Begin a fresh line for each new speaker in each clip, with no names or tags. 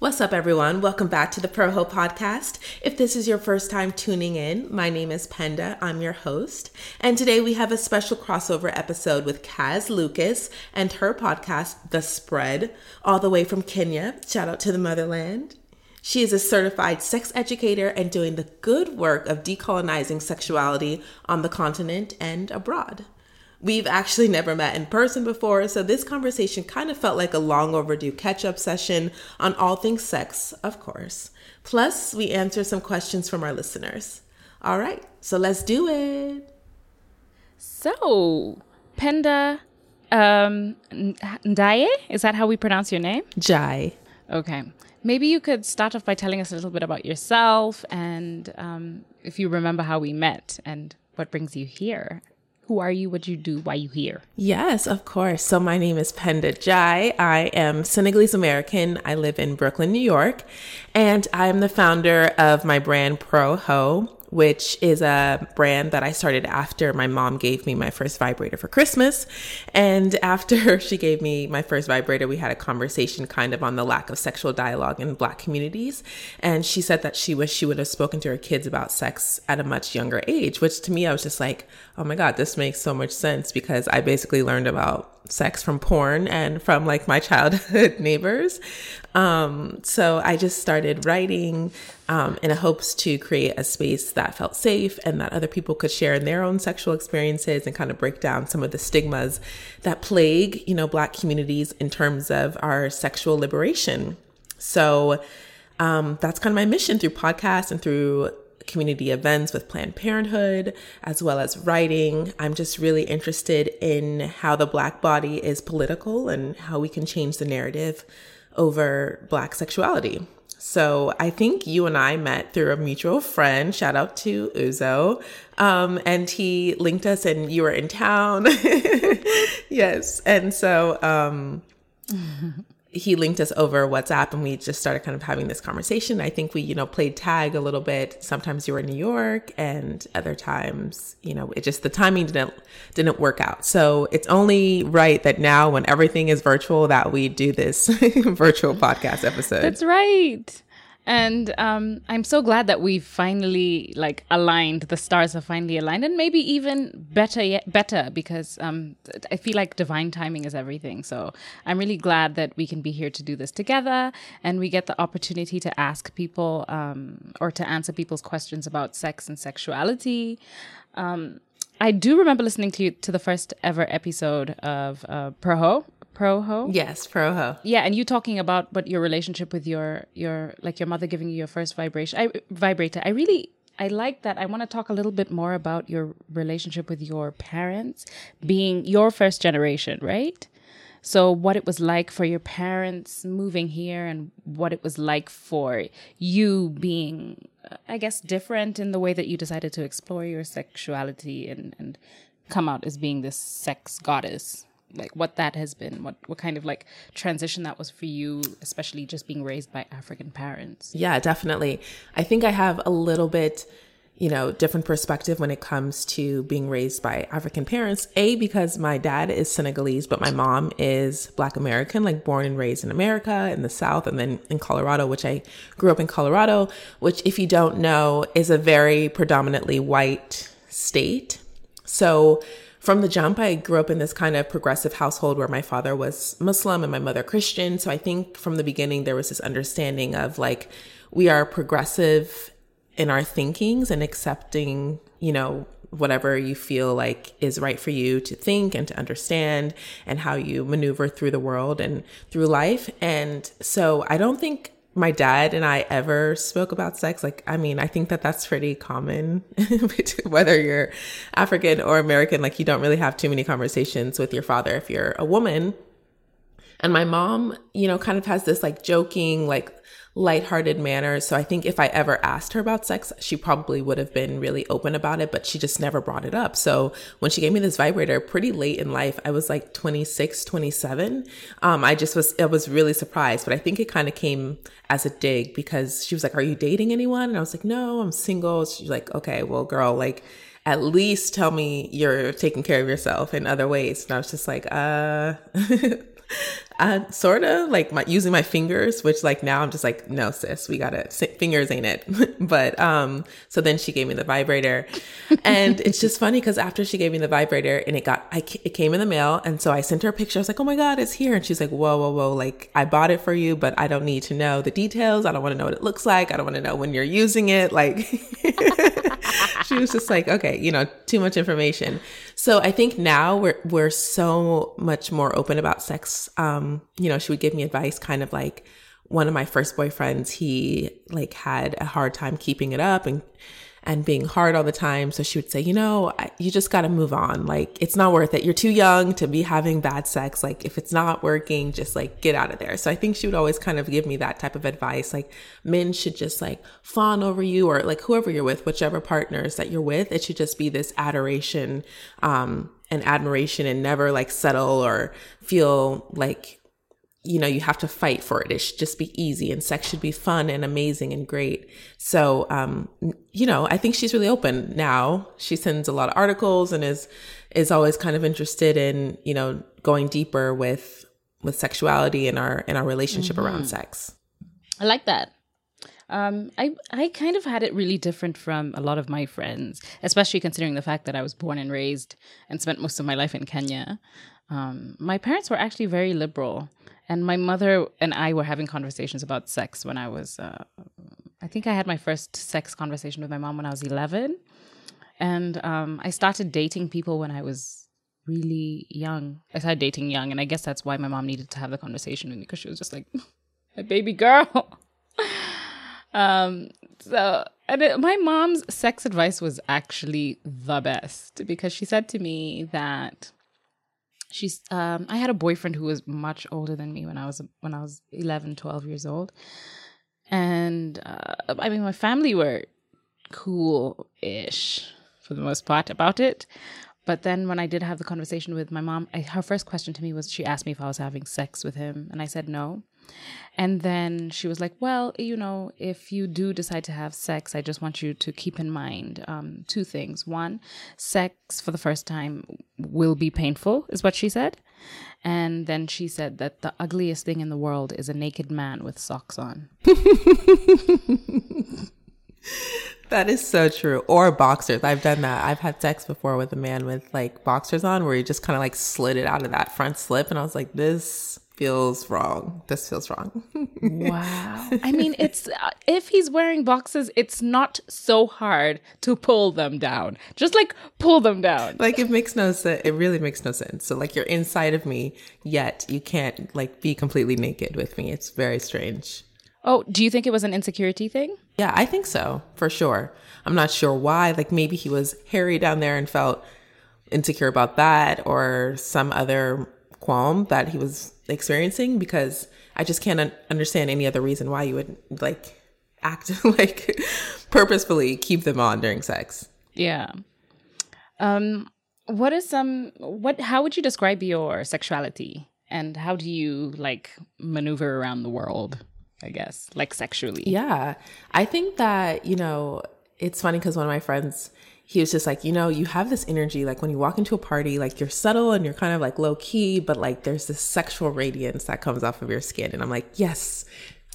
What's up, everyone? Welcome back to the ProHo podcast. If this is your first time tuning in, my name is Penda. I'm your host. And today we have a special crossover episode with Kaz Lucas and her podcast, The Spread, all the way from Kenya. Shout out to the motherland. She is a certified sex educator and doing the good work of decolonizing sexuality on the continent and abroad. We've actually never met in person before, so this conversation kind of felt like a long overdue catch up session on all things sex, of course. Plus, we answer some questions from our listeners. All right, so let's do it.
So, Penda um, Ndaye, is that how we pronounce your name?
Jai.
Okay. Maybe you could start off by telling us a little bit about yourself and um, if you remember how we met and what brings you here. Who are you? What do you do? Why you here?
Yes, of course. So my name is Penda Jai. I am Senegalese American. I live in Brooklyn, New York, and I am the founder of my brand Pro Ho which is a brand that I started after my mom gave me my first vibrator for Christmas. And after she gave me my first vibrator, we had a conversation kind of on the lack of sexual dialogue in Black communities. And she said that she wished she would have spoken to her kids about sex at a much younger age, which to me, I was just like, oh my God, this makes so much sense because I basically learned about sex from porn and from like my childhood neighbors. Um, so I just started writing um, in hopes to create a space that felt safe and that other people could share in their own sexual experiences and kind of break down some of the stigmas that plague, you know, Black communities in terms of our sexual liberation. So um, that's kind of my mission through podcasts and through community events with Planned Parenthood, as well as writing. I'm just really interested in how the Black body is political and how we can change the narrative over Black sexuality. So I think you and I met through a mutual friend. Shout out to Uzo. Um, and he linked us and you were in town. yes. And so, um, he linked us over WhatsApp and we just started kind of having this conversation. I think we, you know, played tag a little bit. Sometimes you were in New York and other times, you know, it just the timing didn't didn't work out. So it's only right that now when everything is virtual that we do this virtual podcast episode.
That's right and um, i'm so glad that we finally like aligned the stars have finally aligned and maybe even better yet better because um, i feel like divine timing is everything. So i'm really glad that we can be here to do this together and we get the opportunity to ask people um, or to answer people's questions about sex and sexuality. Um, I do remember listening to you to the first ever episode of uh, Proho, Proho?
Yes, Proho.
Yeah, and you talking about but your relationship with your your like your mother giving you your first vibration I, vibrator. I really I like that. I want to talk a little bit more about your relationship with your parents being your first generation, right? So, what it was like for your parents moving here and what it was like for you being, I guess, different in the way that you decided to explore your sexuality and, and come out as being this sex goddess like what that has been what what kind of like transition that was for you especially just being raised by african parents?
Yeah definitely. I think i have a little bit you know different perspective when it comes to being raised by african parents. A because my dad is senegalese but my mom is black american like born and raised in america in the south and then in colorado which i grew up in colorado which if you don't know is a very predominantly white state. So from the jump, I grew up in this kind of progressive household where my father was Muslim and my mother Christian. So I think from the beginning, there was this understanding of like, we are progressive in our thinkings and accepting, you know, whatever you feel like is right for you to think and to understand and how you maneuver through the world and through life. And so I don't think my dad and I ever spoke about sex. Like, I mean, I think that that's pretty common, whether you're African or American. Like, you don't really have too many conversations with your father if you're a woman. And my mom, you know, kind of has this like joking, like lighthearted manner. So I think if I ever asked her about sex, she probably would have been really open about it, but she just never brought it up. So when she gave me this vibrator pretty late in life, I was like 26, 27. Um, I just was, I was really surprised, but I think it kind of came as a dig because she was like, are you dating anyone? And I was like, no, I'm single. She's like, okay, well, girl, like, at least tell me you're taking care of yourself in other ways. And I was just like, uh, Sort of like my, using my fingers, which like now I'm just like, no, sis, we gotta fingers ain't it. but um, so then she gave me the vibrator, and it's just funny because after she gave me the vibrator and it got, I, it came in the mail, and so I sent her a picture. I was like, oh my god, it's here, and she's like, whoa, whoa, whoa, like I bought it for you, but I don't need to know the details. I don't want to know what it looks like. I don't want to know when you're using it. Like she was just like, okay, you know, too much information. So I think now we're we're so much more open about sex. Um, you know, she would give me advice kind of like one of my first boyfriends, he like had a hard time keeping it up and and being hard all the time. So she would say, you know, you just got to move on. Like, it's not worth it. You're too young to be having bad sex. Like, if it's not working, just like get out of there. So I think she would always kind of give me that type of advice. Like, men should just like fawn over you or like whoever you're with, whichever partners that you're with. It should just be this adoration, um, and admiration and never like settle or feel like you know, you have to fight for it. It should just be easy and sex should be fun and amazing and great. So, um, you know, I think she's really open now. She sends a lot of articles and is, is always kind of interested in, you know, going deeper with, with sexuality and our, in our relationship mm-hmm. around sex.
I like that. Um, I I kind of had it really different from a lot of my friends, especially considering the fact that I was born and raised and spent most of my life in Kenya. Um, my parents were actually very liberal. And my mother and I were having conversations about sex when I was, uh, I think I had my first sex conversation with my mom when I was 11. And um, I started dating people when I was really young. I started dating young. And I guess that's why my mom needed to have the conversation with me because she was just like, a baby girl. um, so, and it, my mom's sex advice was actually the best because she said to me that she's um i had a boyfriend who was much older than me when i was when i was 11 12 years old. And uh, i mean my family were cool-ish for the most part about it. But then when i did have the conversation with my mom I, her first question to me was she asked me if i was having sex with him. And i said no and then she was like, Well, you know, if you do decide to have sex, I just want you to keep in mind um, two things. One, sex for the first time will be painful, is what she said. And then she said that the ugliest thing in the world is a naked man with socks on.
that is so true. Or boxers. I've done that. I've had sex before with a man with like boxers on where he just kind of like slid it out of that front slip. And I was like, this feels wrong. This feels wrong.
wow. I mean, it's uh, if he's wearing boxes, it's not so hard to pull them down. Just like pull them down.
Like it makes no sense. It really makes no sense. So like you're inside of me, yet you can't like be completely naked with me. It's very strange.
Oh, do you think it was an insecurity thing?
Yeah, I think so, for sure. I'm not sure why. Like maybe he was hairy down there and felt insecure about that or some other qualm that he was experiencing because I just can't un- understand any other reason why you would like act like purposefully keep them on during sex.
Yeah. Um what is some what how would you describe your sexuality and how do you like maneuver around the world, I guess, like sexually?
Yeah. I think that, you know, it's funny cuz one of my friends he was just like, you know, you have this energy, like when you walk into a party, like you're subtle and you're kind of like low key, but like there's this sexual radiance that comes off of your skin. And I'm like, yes,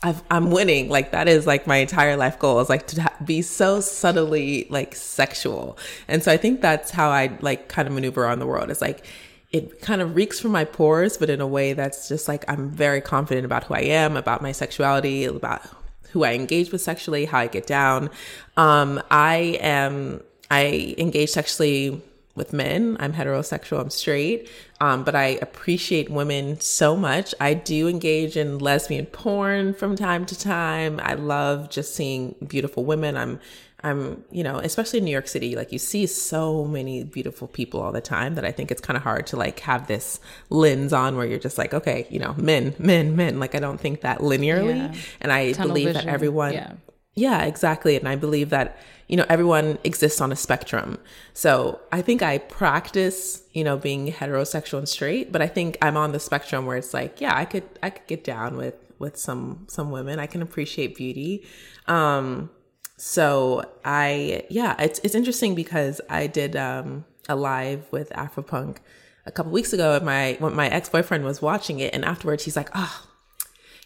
i am winning. Like that is like my entire life goal is like to be so subtly like sexual. And so I think that's how I like kind of maneuver on the world. It's like, it kind of reeks from my pores, but in a way that's just like I'm very confident about who I am, about my sexuality, about who I engage with sexually, how I get down. Um, I am I engage sexually with men. I'm heterosexual, I'm straight. Um, but I appreciate women so much. I do engage in lesbian porn from time to time. I love just seeing beautiful women. I'm I'm, you know, especially in New York City, like you see so many beautiful people all the time that I think it's kind of hard to like have this lens on where you're just like, okay, you know, men, men, men. Like I don't think that linearly. Yeah. And I Tunnel believe vision. that everyone, yeah. Yeah, exactly. And I believe that you know, everyone exists on a spectrum. So I think I practice, you know, being heterosexual and straight, but I think I'm on the spectrum where it's like, yeah, I could, I could get down with, with some, some women. I can appreciate beauty. Um, so I, yeah, it's, it's interesting because I did, um, a live with Afropunk, a couple weeks ago, and my when my ex boyfriend was watching it, and afterwards he's like, "Oh,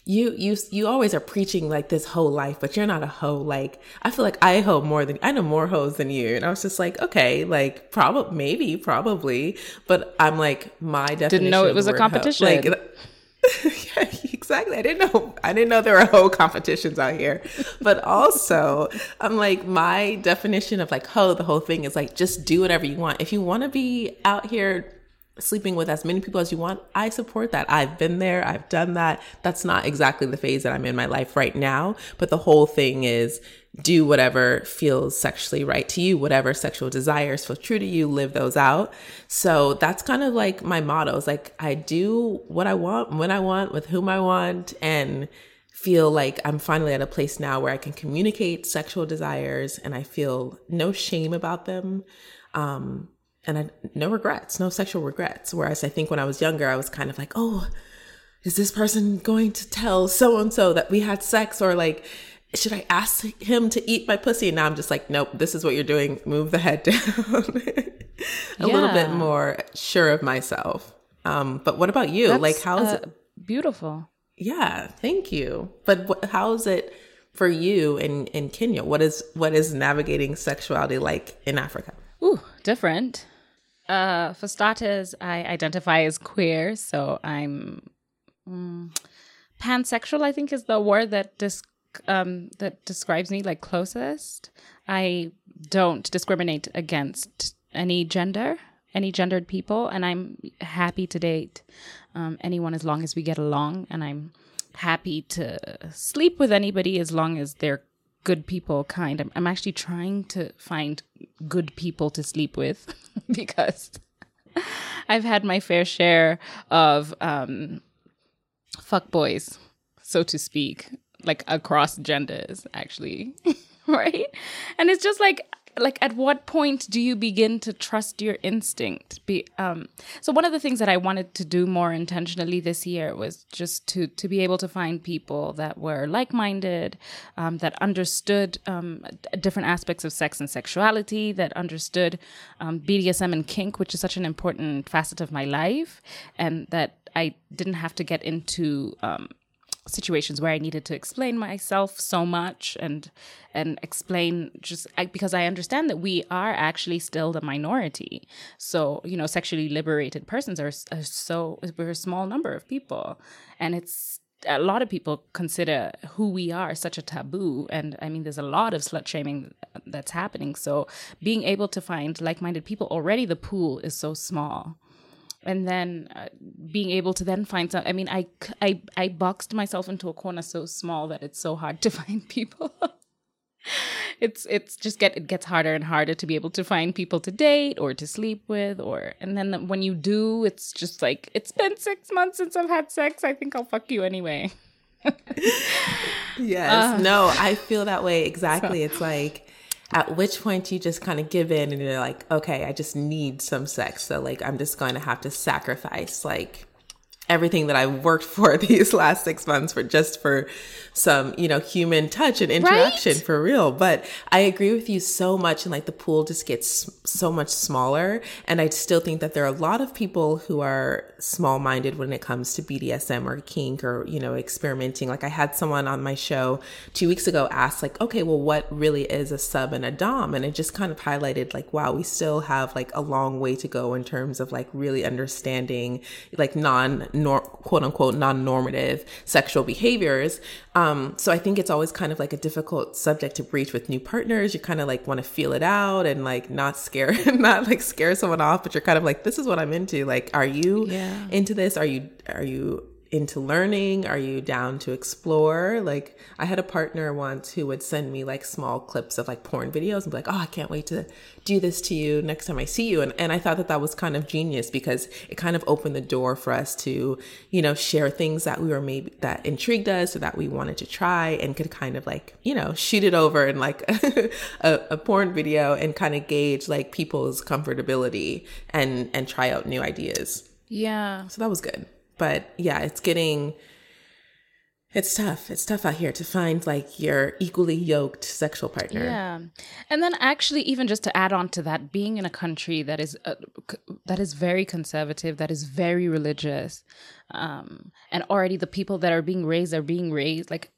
you you you always are preaching like this whole life, but you're not a hoe. Like I feel like I hoe more than I know more hoes than you." And I was just like, "Okay, like probably maybe probably," but I'm like my definition.
Didn't know it was a competition.
Hoe, like, yeah, exactly. I didn't know. I didn't know there were hoe competitions out here. But also, I'm like, my definition of like hoe, the whole thing is like, just do whatever you want. If you want to be out here sleeping with as many people as you want, I support that. I've been there. I've done that. That's not exactly the phase that I'm in my life right now. But the whole thing is do whatever feels sexually right to you, whatever sexual desires feel true to you, live those out. So that's kind of like my motto is like, I do what I want, when I want, with whom I want, and feel like I'm finally at a place now where I can communicate sexual desires and I feel no shame about them. Um, and I, no regrets, no sexual regrets. Whereas I think when I was younger, I was kind of like, oh, is this person going to tell so and so that we had sex? Or like, should I ask him to eat my pussy? And now I'm just like, nope, this is what you're doing. Move the head down. a yeah. little bit more sure of myself. Um, but what about you? That's, like, how's uh, it?
Beautiful.
Yeah, thank you. But what, how is it for you in, in Kenya? What is what is navigating sexuality like in Africa?
Ooh, different. Uh, for starters, I identify as queer, so I'm mm, pansexual. I think is the word that dis- um, that describes me like closest. I don't discriminate against any gender, any gendered people, and I'm happy to date um, anyone as long as we get along, and I'm happy to sleep with anybody as long as they're good people kind. I'm, I'm actually trying to find good people to sleep with because I've had my fair share of um, fuck boys, so to speak, like across genders, actually. right? And it's just like like at what point do you begin to trust your instinct? Be um so one of the things that i wanted to do more intentionally this year was just to to be able to find people that were like-minded um, that understood um, different aspects of sex and sexuality that understood um, bdsm and kink which is such an important facet of my life and that i didn't have to get into um, situations where I needed to explain myself so much and and explain just because I understand that we are actually still the minority. So you know, sexually liberated persons are, are so we're a small number of people, and it's a lot of people consider who we are such a taboo. And i mean there's a lot of slut shaming that's happening. So being able to find like-minded people already the pool is so small and then uh, being able to then find some i mean I, I i boxed myself into a corner so small that it's so hard to find people. It's it's just get it gets harder and harder to be able to find people to date or to sleep with or and then when you do it's just like it's been six months since i've had sex. I think i'll fuck you anyway.
Yes. Uh, no i feel that way. Exactly. So. it's like at which point you just kind of give in and you're like, okay, I just need some sex. So like, I'm just going to have to sacrifice like everything that I've worked for these last six months for just for some, you know, human touch and interaction right? for real. But I agree with you so much. And like the pool just gets so much smaller. And I still think that there are a lot of people who are small minded when it comes to BDSM or kink or, you know, experimenting. Like I had someone on my show two weeks ago ask like, okay, well, what really is a sub and a dom? And it just kind of highlighted like, wow, we still have like a long way to go in terms of like really understanding like non nor- quote unquote non-normative sexual behaviors. Um, so I think it's always kind of like a difficult subject to breach with new partners. You kind of like want to feel it out and like not scare, not like scare someone off, but you're kind of like, this is what I'm into. Like, are you yeah. into this? Are you, are you into learning? Are you down to explore? Like I had a partner once who would send me like small clips of like porn videos and be like, "Oh, I can't wait to do this to you next time I see you." And and I thought that that was kind of genius because it kind of opened the door for us to, you know, share things that we were maybe that intrigued us or that we wanted to try and could kind of like, you know, shoot it over in like a, a porn video and kind of gauge like people's comfortability and and try out new ideas.
Yeah.
So that was good but yeah, it's getting it's tough. It's tough out here to find like your equally yoked sexual partner.
Yeah, and then actually, even just to add on to that, being in a country that is uh, c- that is very conservative, that is very religious, um, and already the people that are being raised are being raised like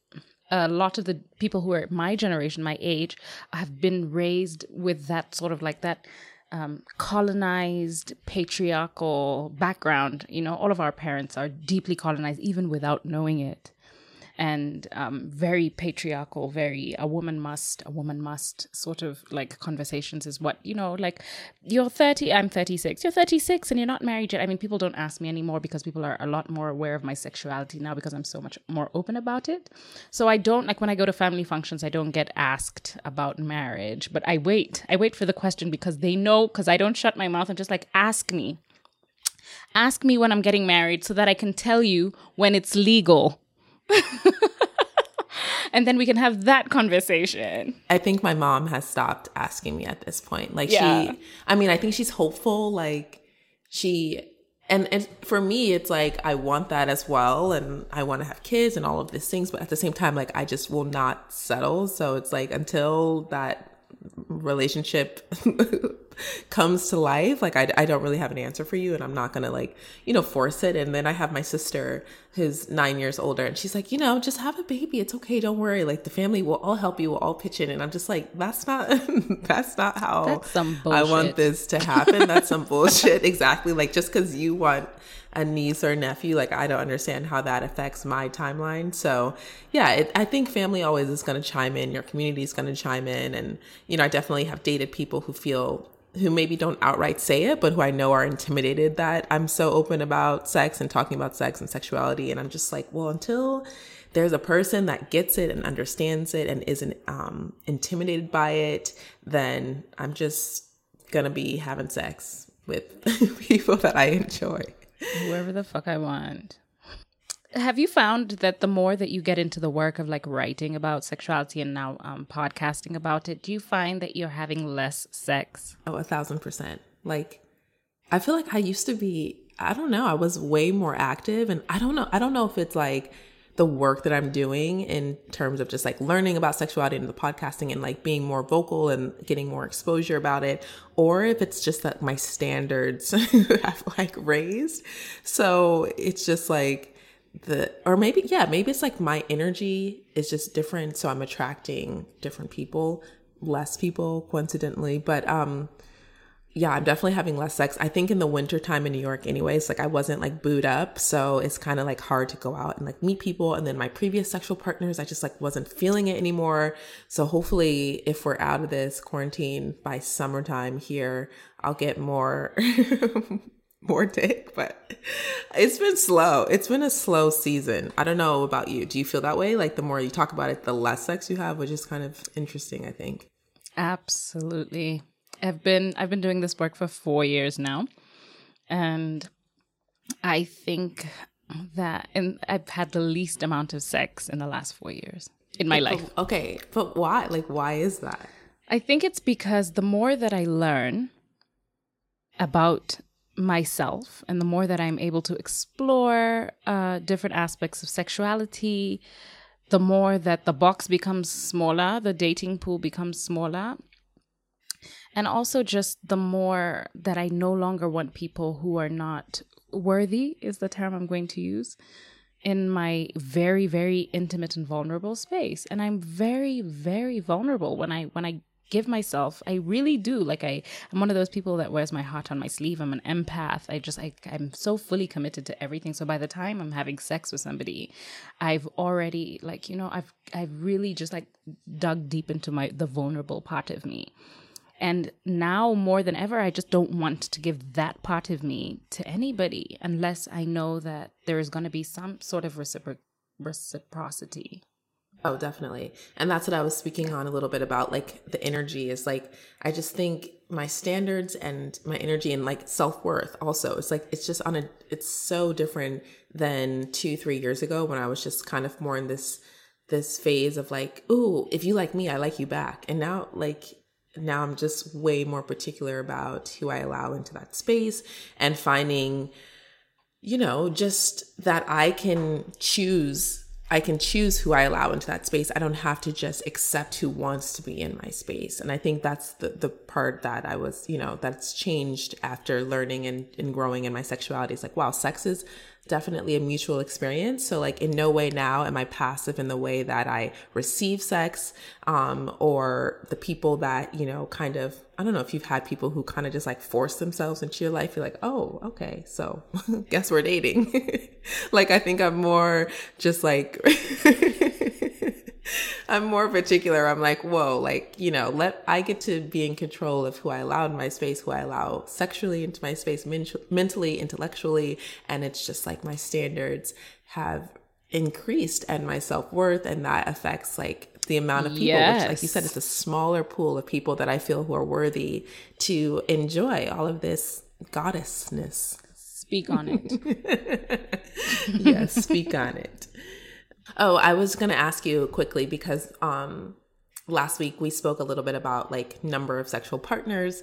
a lot of the people who are my generation, my age, have been raised with that sort of like that um, colonized patriarchal background. You know, all of our parents are deeply colonized, even without knowing it and um, very patriarchal, very a woman must, a woman must sort of like conversations is what, you know, like you're 30, I'm 36, you're 36 and you're not married yet. I mean, people don't ask me anymore because people are a lot more aware of my sexuality now because I'm so much more open about it. So I don't, like when I go to family functions, I don't get asked about marriage, but I wait. I wait for the question because they know, because I don't shut my mouth and just like ask me. Ask me when I'm getting married so that I can tell you when it's legal and then we can have that conversation.
I think my mom has stopped asking me at this point. Like yeah. she I mean, I think she's hopeful like she and and for me it's like I want that as well and I want to have kids and all of these things, but at the same time like I just will not settle. So it's like until that relationship comes to life like I, I don't really have an answer for you and i'm not gonna like you know force it and then i have my sister who's nine years older and she's like you know just have a baby it's okay don't worry like the family will all help you we'll all pitch in and i'm just like that's not that's not how
that's some
i want this to happen that's some bullshit exactly like just because you want a niece or nephew like i don't understand how that affects my timeline so yeah it, i think family always is going to chime in your community is going to chime in and you know i definitely have dated people who feel who maybe don't outright say it, but who I know are intimidated that I'm so open about sex and talking about sex and sexuality. And I'm just like, well, until there's a person that gets it and understands it and isn't um, intimidated by it, then I'm just gonna be having sex with people that I enjoy.
Whoever the fuck I want have you found that the more that you get into the work of like writing about sexuality and now um, podcasting about it, do you find that you're having less sex?
Oh, a thousand percent. Like, I feel like I used to be, I don't know, I was way more active. And I don't know, I don't know if it's like the work that I'm doing in terms of just like learning about sexuality and the podcasting and like being more vocal and getting more exposure about it, or if it's just that my standards have like raised. So it's just like, the or maybe yeah maybe it's like my energy is just different so i'm attracting different people less people coincidentally but um yeah i'm definitely having less sex. I think in the winter time in new york anyways like i wasn't like booed up so it's kind of like hard to go out and like meet people and then my previous sexual partners i just like wasn't feeling it anymore. So hopefully if we're out of this quarantine by summertime here i'll get more more dick, but it's been slow. It's been a slow season. I don't know about you. Do you feel that way? Like the more you talk about it, the less sex you have, which is kind of interesting, I think.
Absolutely. I've been I've been doing this work for 4 years now. And I think that and I've had the least amount of sex in the last 4 years in my life.
Okay, but why? Like why is that?
I think it's because the more that I learn about myself and the more that i'm able to explore uh, different aspects of sexuality the more that the box becomes smaller the dating pool becomes smaller. And also just the more that i no longer want people who are not worthy is the term i'm going to use in my very very intimate and vulnerable space. And i'm very very vulnerable when i when i give myself i really do like i i'm one of those people that wears my heart on my sleeve. I'm an empath. I just I, i'm so fully committed to everything. So by the time i'm having sex with somebody i've already like you know i've i've really just like dug deep into my the vulnerable part of me. And now more than ever, I just don't want to give that part of me to anybody unless I know that there is going to be some sort of recipro- reciprocity.
Oh, definitely. And that's what I was speaking on a little bit about like the energy is like I just think my standards and my energy and like self-worth also. It's like it's just on a it's so different than 2 3 years ago when I was just kind of more in this this phase of like, "Ooh, if you like me, I like you back." And now like now I'm just way more particular about who I allow into that space and finding you know, just that I can choose I can choose who I allow into that space. I don't have to just accept who wants to be in my space. And I think that's the, the part that I was, you know, that's changed after learning and, and growing in my sexuality. It's like, wow, sex is definitely a mutual experience. So like in no way now am I passive in the way that I receive sex, um, or the people that, you know, kind of, I don't know if you've had people who kind of just like force themselves into your life. You're like, oh, okay. So guess we're dating. like, I think I'm more just like, I'm more particular. I'm like, whoa, like, you know, let I get to be in control of who I allow in my space, who I allow sexually into my space, men- mentally, intellectually. And it's just like my standards have increased and my self worth. And that affects like the amount of people, yes. which, like you said, it's a smaller pool of people that I feel who are worthy to enjoy all of this goddessness.
Speak on it.
yes, speak on it. Oh, I was going to ask you quickly because um last week we spoke a little bit about like number of sexual partners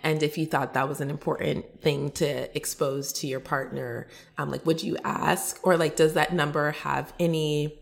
and if you thought that was an important thing to expose to your partner um like would you ask? Or like does that number have any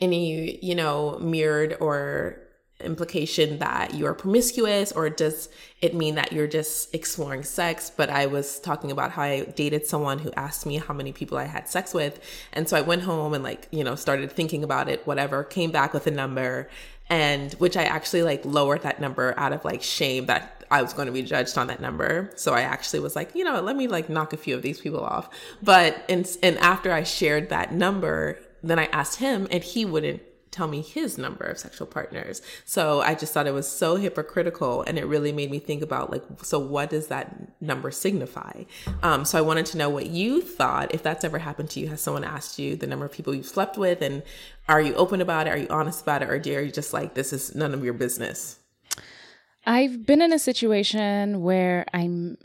any you know mirrored or implication that you're promiscuous or does it mean that you're just exploring sex? But i was talking about how i dated someone who asked me how many people i had sex with. And so i went home and like you know started thinking about it whatever came back with a number and which i actually like lowered that number out of like shame that i was going to be judged on that number. So i actually was like you know let me like knock a few of these people off. But and and after i shared that number then i asked him and he wouldn't tell me his number of sexual partners. So I just thought it was so hypocritical and it really made me think about like, so what does that number signify? Um, so I wanted to know what you thought, if that's ever happened to you. Has someone asked you the number of people you've slept with and are you open about it? Are you honest about it? Or are you just like, this is none of your business?
I've been in a situation where I'm,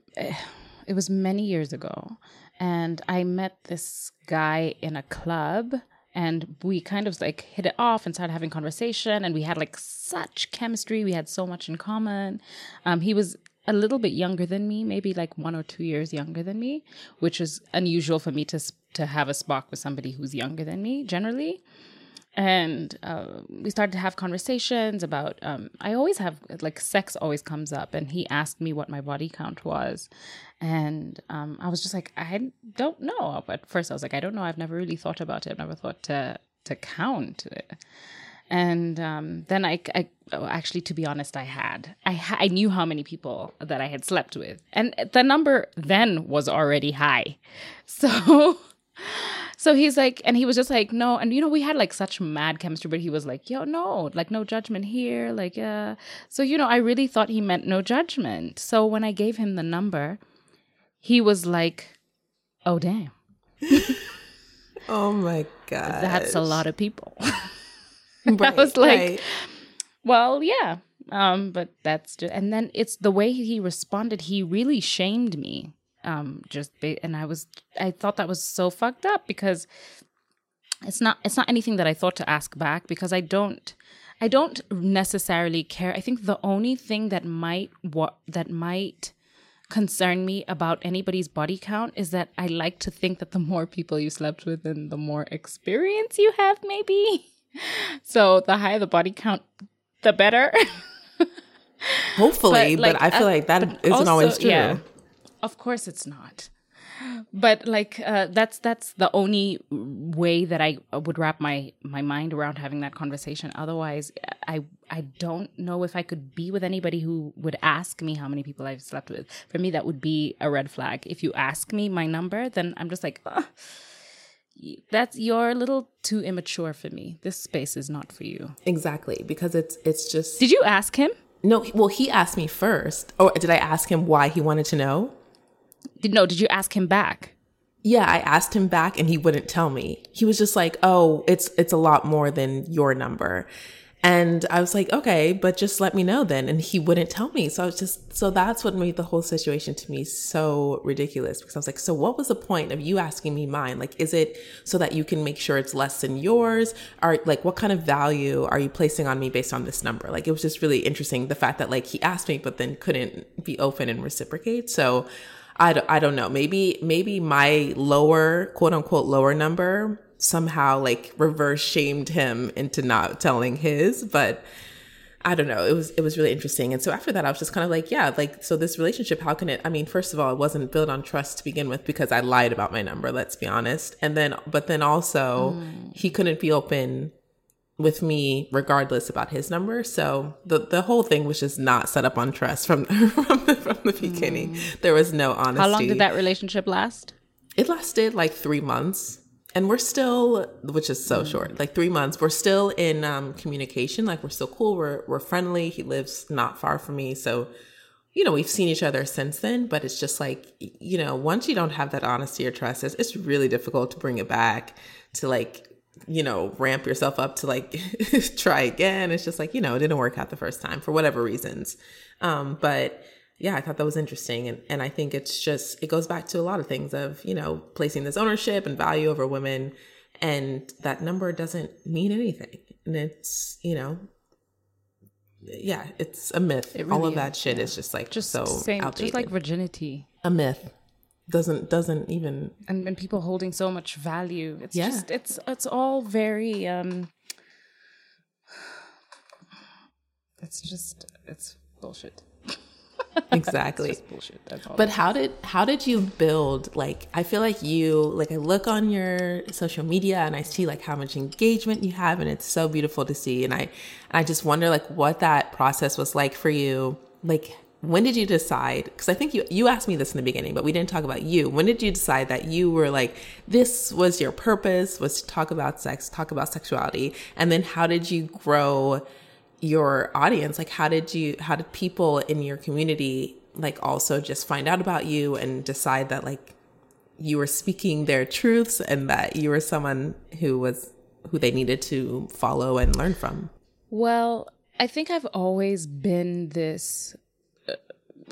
it was many years ago and I met this guy in a club and we kind of like hit it off and started having conversation and we had like such chemistry. We had so much in common. Um, he was a little bit younger than me maybe like one or two years younger than me which is unusual for me to to have a spark with somebody who's younger than me generally and uh, we started to have conversations about um, i always have like sex always comes up and he asked me what my body count was and um, I was just like, I don't know. At first, I was like, I don't know. I've never really thought about it. I've never thought to to count. It and um, then I, I oh, actually, to be honest, I had. I ha- I knew how many people that I had slept with, and the number then was already high. So. So he's like, and he was just like, no, and you know, we had like such mad chemistry, but he was like, yo, no, like no judgment here, like, uh. So you know, I really thought he meant no judgment. So when I gave him the number, he was like, "Oh damn."
oh my god.
That's a lot of people. right, I was like, right. "Well, yeah." Um, but that's just and then it's the way he responded, he really shamed me. Um, just and I was I thought that was so fucked up because it's not it's not anything that I thought to ask back because I don't I don't necessarily care. I think the only thing that might what that might concern me about anybody's body count is that I like to think that the more people you slept with and the more experience you have, maybe. So the higher the body count, the better.
Hopefully, but, like, but I feel uh, like that isn't also, always true. Yeah,
of course, it's not but like uh, that's that's the only way that I would wrap my my mind around having that conversation. Otherwise, I I don't know if I could be with anybody who would ask me how many people I've slept with. For me, that would be a red flag. If you ask me my number, then I'm just like. that's you're a little too immature for me. This space is not for you.
Exactly, because it's it's just
Did you ask him?
No, well he asked me first. Or did I ask him why he wanted to know?
Did no? Did you ask him back?
Yeah, I asked him back and he wouldn't tell me. He was just like, "Oh, it's it's a lot more than your number." And I was like, okay, but just let me know then. And he wouldn't tell me. So I was just, so that's what made the whole situation to me so ridiculous because I was like, so what was the point of you asking me mine? Like, is it so that you can make sure it's less than yours? Or like, what kind of value are you placing on me based on this number? Like, it was just really interesting the fact that like he asked me, but then couldn't be open and reciprocate. So I don't, I don't know. Maybe, maybe my lower, quote unquote, lower number somehow like reverse shamed him into not telling his, but I don't know. It was it was really interesting. And so after that I was just kind of like, yeah, like so this relationship, how can it I mean, first of all, it wasn't built on trust to begin with because I lied about my number, let's be honest. And then but then also mm. he couldn't be open with me regardless about his number. So the the whole thing was just not set up on trust from from the, from the beginning. Mm. There was no honesty.
How long did that relationship last?
It lasted like 3 months and we're still which is so mm. short like three months we're still in um, communication like we're still cool we're, we're friendly he lives not far from me so you know we've seen each other since then but it's just like you know once you don't have that honesty or trust it's, it's really difficult to bring it back to like you know ramp yourself up to like try again it's just like you know it didn't work out the first time for whatever reasons um but yeah, I thought that was interesting. And, and I think it's just, it goes back to a lot of things of, you know, placing this ownership and value over women. And that number doesn't mean anything. And it's, you know, yeah, it's a myth. Really All of that shit yeah. is just like just so same, outdated.
Just like virginity.
A myth. Doesn't doesn't even
and, and people holding so much value. It's yeah. just it's it's all very um it's just it's bullshit
exactly bullshit that's all but how did how did you build like i feel like you like i look on your social media and i see like how much engagement you have and it's so beautiful to see and i and i just wonder like what that process was like for you like when did you decide because i think you you asked me this in the beginning but we didn't talk about you. When did you decide that you were like this was your purpose was to talk about sex talk about sexuality? And then how did you grow your audience? Like how did you how did people in your community like also just find out about you and decide that like you were speaking their truths and that you were someone who was who they needed to follow and learn from?
Well i think i've always been this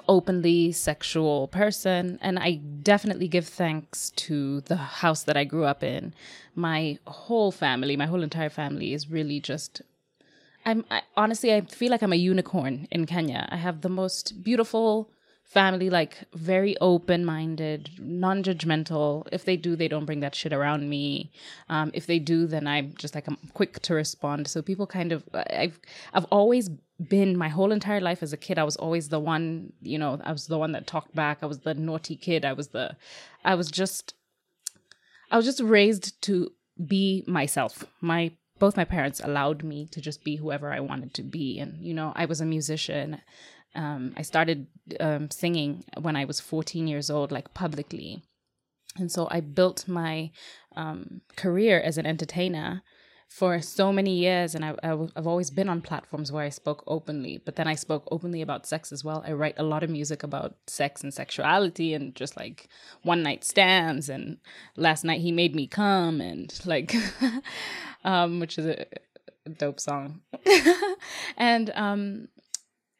openly sexual person and i definitely give thanks to the house that i grew up in my whole family my whole entire family is really just I'm I, honestly, I feel like I'm a unicorn in Kenya. I have the most beautiful family, like very open minded, non judgmental. If they do, they don't bring that shit around me. Um, if they do, then I'm just like I'm quick to respond. So people kind of I've I've always been my whole entire life as a kid. I was always the one, you know, I was the one that talked back. I was the naughty kid. I was the, I was just, I was just raised to be myself. My both my parents allowed me to just be whoever I wanted to be. And, you know, I was a musician. Um, I started um, singing when I was 14 years old, like publicly. And so I built my um, career as an entertainer for so many years and I, have always been on platforms where i spoke openly but then i spoke openly about sex as well i write a lot of music about sex and sexuality and just like one night stands and last night he made me come and like um which is a dope song and um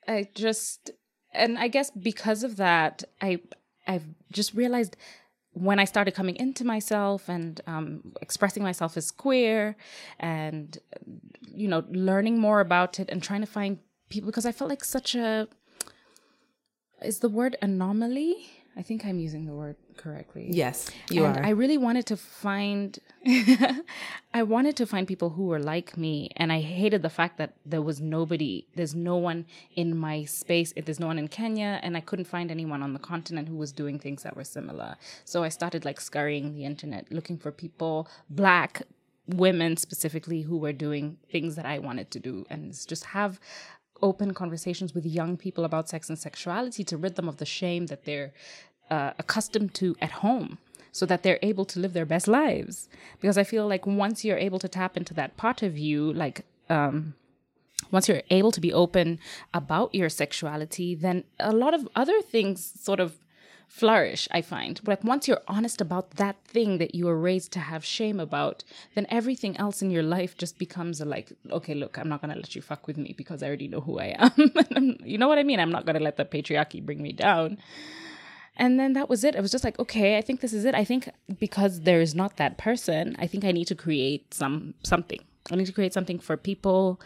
i just and i guess because of that i i've just realized when I started coming into myself and um, expressing myself as queer and, you know, learning more about it and trying to find people, because I felt like such a, is the word anomaly? I think I'm using the word correctly.
Yes, you
and
are.
I really wanted to find I wanted to find people who were like me and I hated the fact that there was nobody there's no one in my space there's no one in Kenya and I couldn't find anyone on the continent who was doing things that were similar. So I started like scurrying the internet looking for people black women specifically who were doing things that I wanted to do and just have open conversations with young people about sex and sexuality to rid them of the shame that they're uh, accustomed to at home so that they're able to live their best lives. Because i feel like once you're able to tap into that part of you like um once you're able to be open about your sexuality then a lot of other things sort of flourish i find. But like once you're honest about that thing that you were raised to have shame about then everything else in your life just becomes a like okay look i'm not going to let you fuck with me because i already know who i am. You know what i mean? I'm not going to let the patriarchy bring me down and then that was it. It was just like, okay, I think this is it. I think because there is not that person, I think I need to create some something. I need to create something for people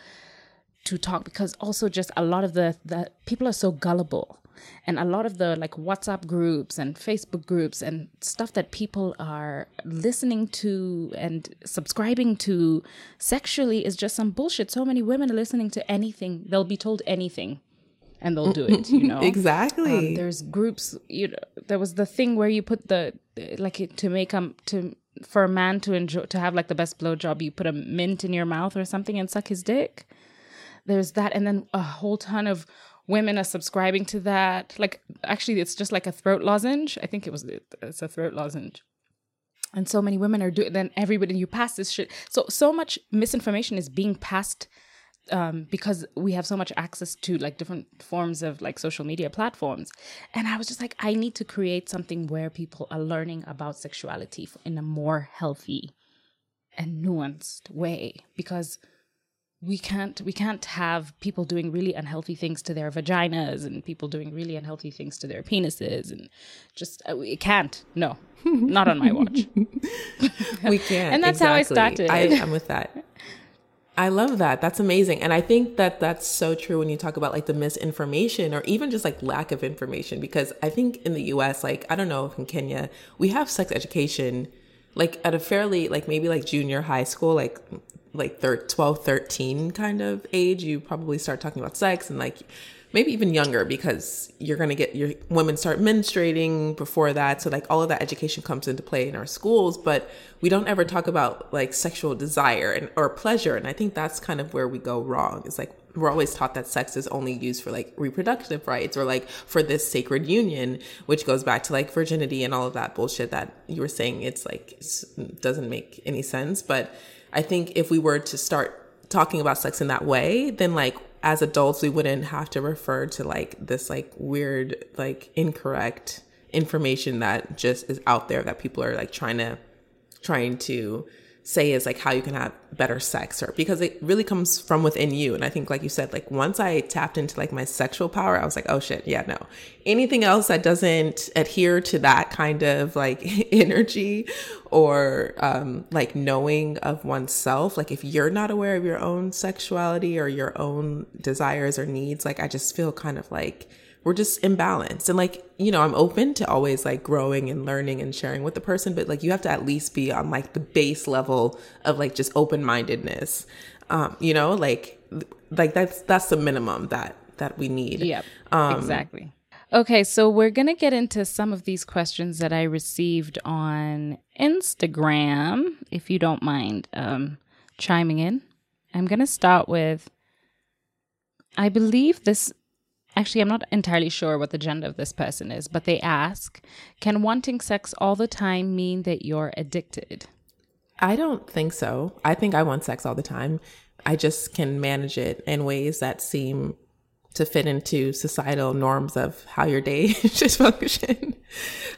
to talk because also just a lot of the the people are so gullible and a lot of the like whatsapp groups and facebook groups and stuff that people are listening to and subscribing to sexually is just some bullshit so many women are listening to anything they'll be told anything and they'll do it you know?
Exactly.
Um, there's groups you know there was the thing where you put the like to make um to for a man to enjoy to have like the best blowjob you put a mint in your mouth or something and suck his dick. There's that and then a whole ton of women are subscribing to that. Like actually it's just like a throat lozenge. I think it was it's a throat lozenge. And so many women are doing then everybody you pass this shit. So so much misinformation is being passed um, because we have so much access to like different forms of like social media platforms. And I was just like, I need to create something where people are learning about sexuality in a more healthy and nuanced way. Because we can't we can't have people doing really unhealthy things to their vaginas and people doing really unhealthy things to their penises and just uh, we can't. No. Not on my watch.
We can't.
And that's exactly. how i started
I, i'm with that I love that. That's amazing. And I think that that's so true when you talk about like the misinformation or even just like lack of information. Because I think in the US, like, I don't know if in Kenya, we have sex education like at a fairly, like maybe like junior high school, like, like thir- 12, 13 kind of age, you probably start talking about sex and like, maybe even younger because you're going to get your women start menstruating before that. So like all of that education comes into play in our schools but we don't ever talk about like sexual desire and or pleasure. And i think that's kind of where we go wrong. It's like we're always taught that sex is only used for like reproductive rights or like for this sacred union which goes back to like virginity and all of that bullshit that you were saying. It's like it doesn't make any sense. But i think if we were to start talking about sex in that way then like as adults we wouldn't have to refer to like this like weird like incorrect information that just is out there that people are like trying to trying to say is like how you can have better sex or because it really comes from within you. And i think like you said like once i tapped into like my sexual power i was like oh shit yeah no. Anything else that doesn't adhere to that kind of like energy or um like knowing of oneself like if you're not aware of your own sexuality or your own desires or needs like i just feel kind of like we're just imbalanced. And like, you know, I'm open to always like growing and learning and sharing with the person, but like you have to at least be on like the base level of like just open mindedness. Um, you know, like like that's that's the minimum that that we need.
Yep. Um, exactly. Okay, so we're going to get into some of these questions that I received on Instagram, if you don't mind um, chiming in. I'm going to start with I believe this Actually, I'm not entirely sure what the gender of this person is, but they ask Can wanting sex all the time mean that you're addicted?
I don't think so. I think I want sex all the time. I just can manage it in ways that seem to fit into societal norms of how your day should function.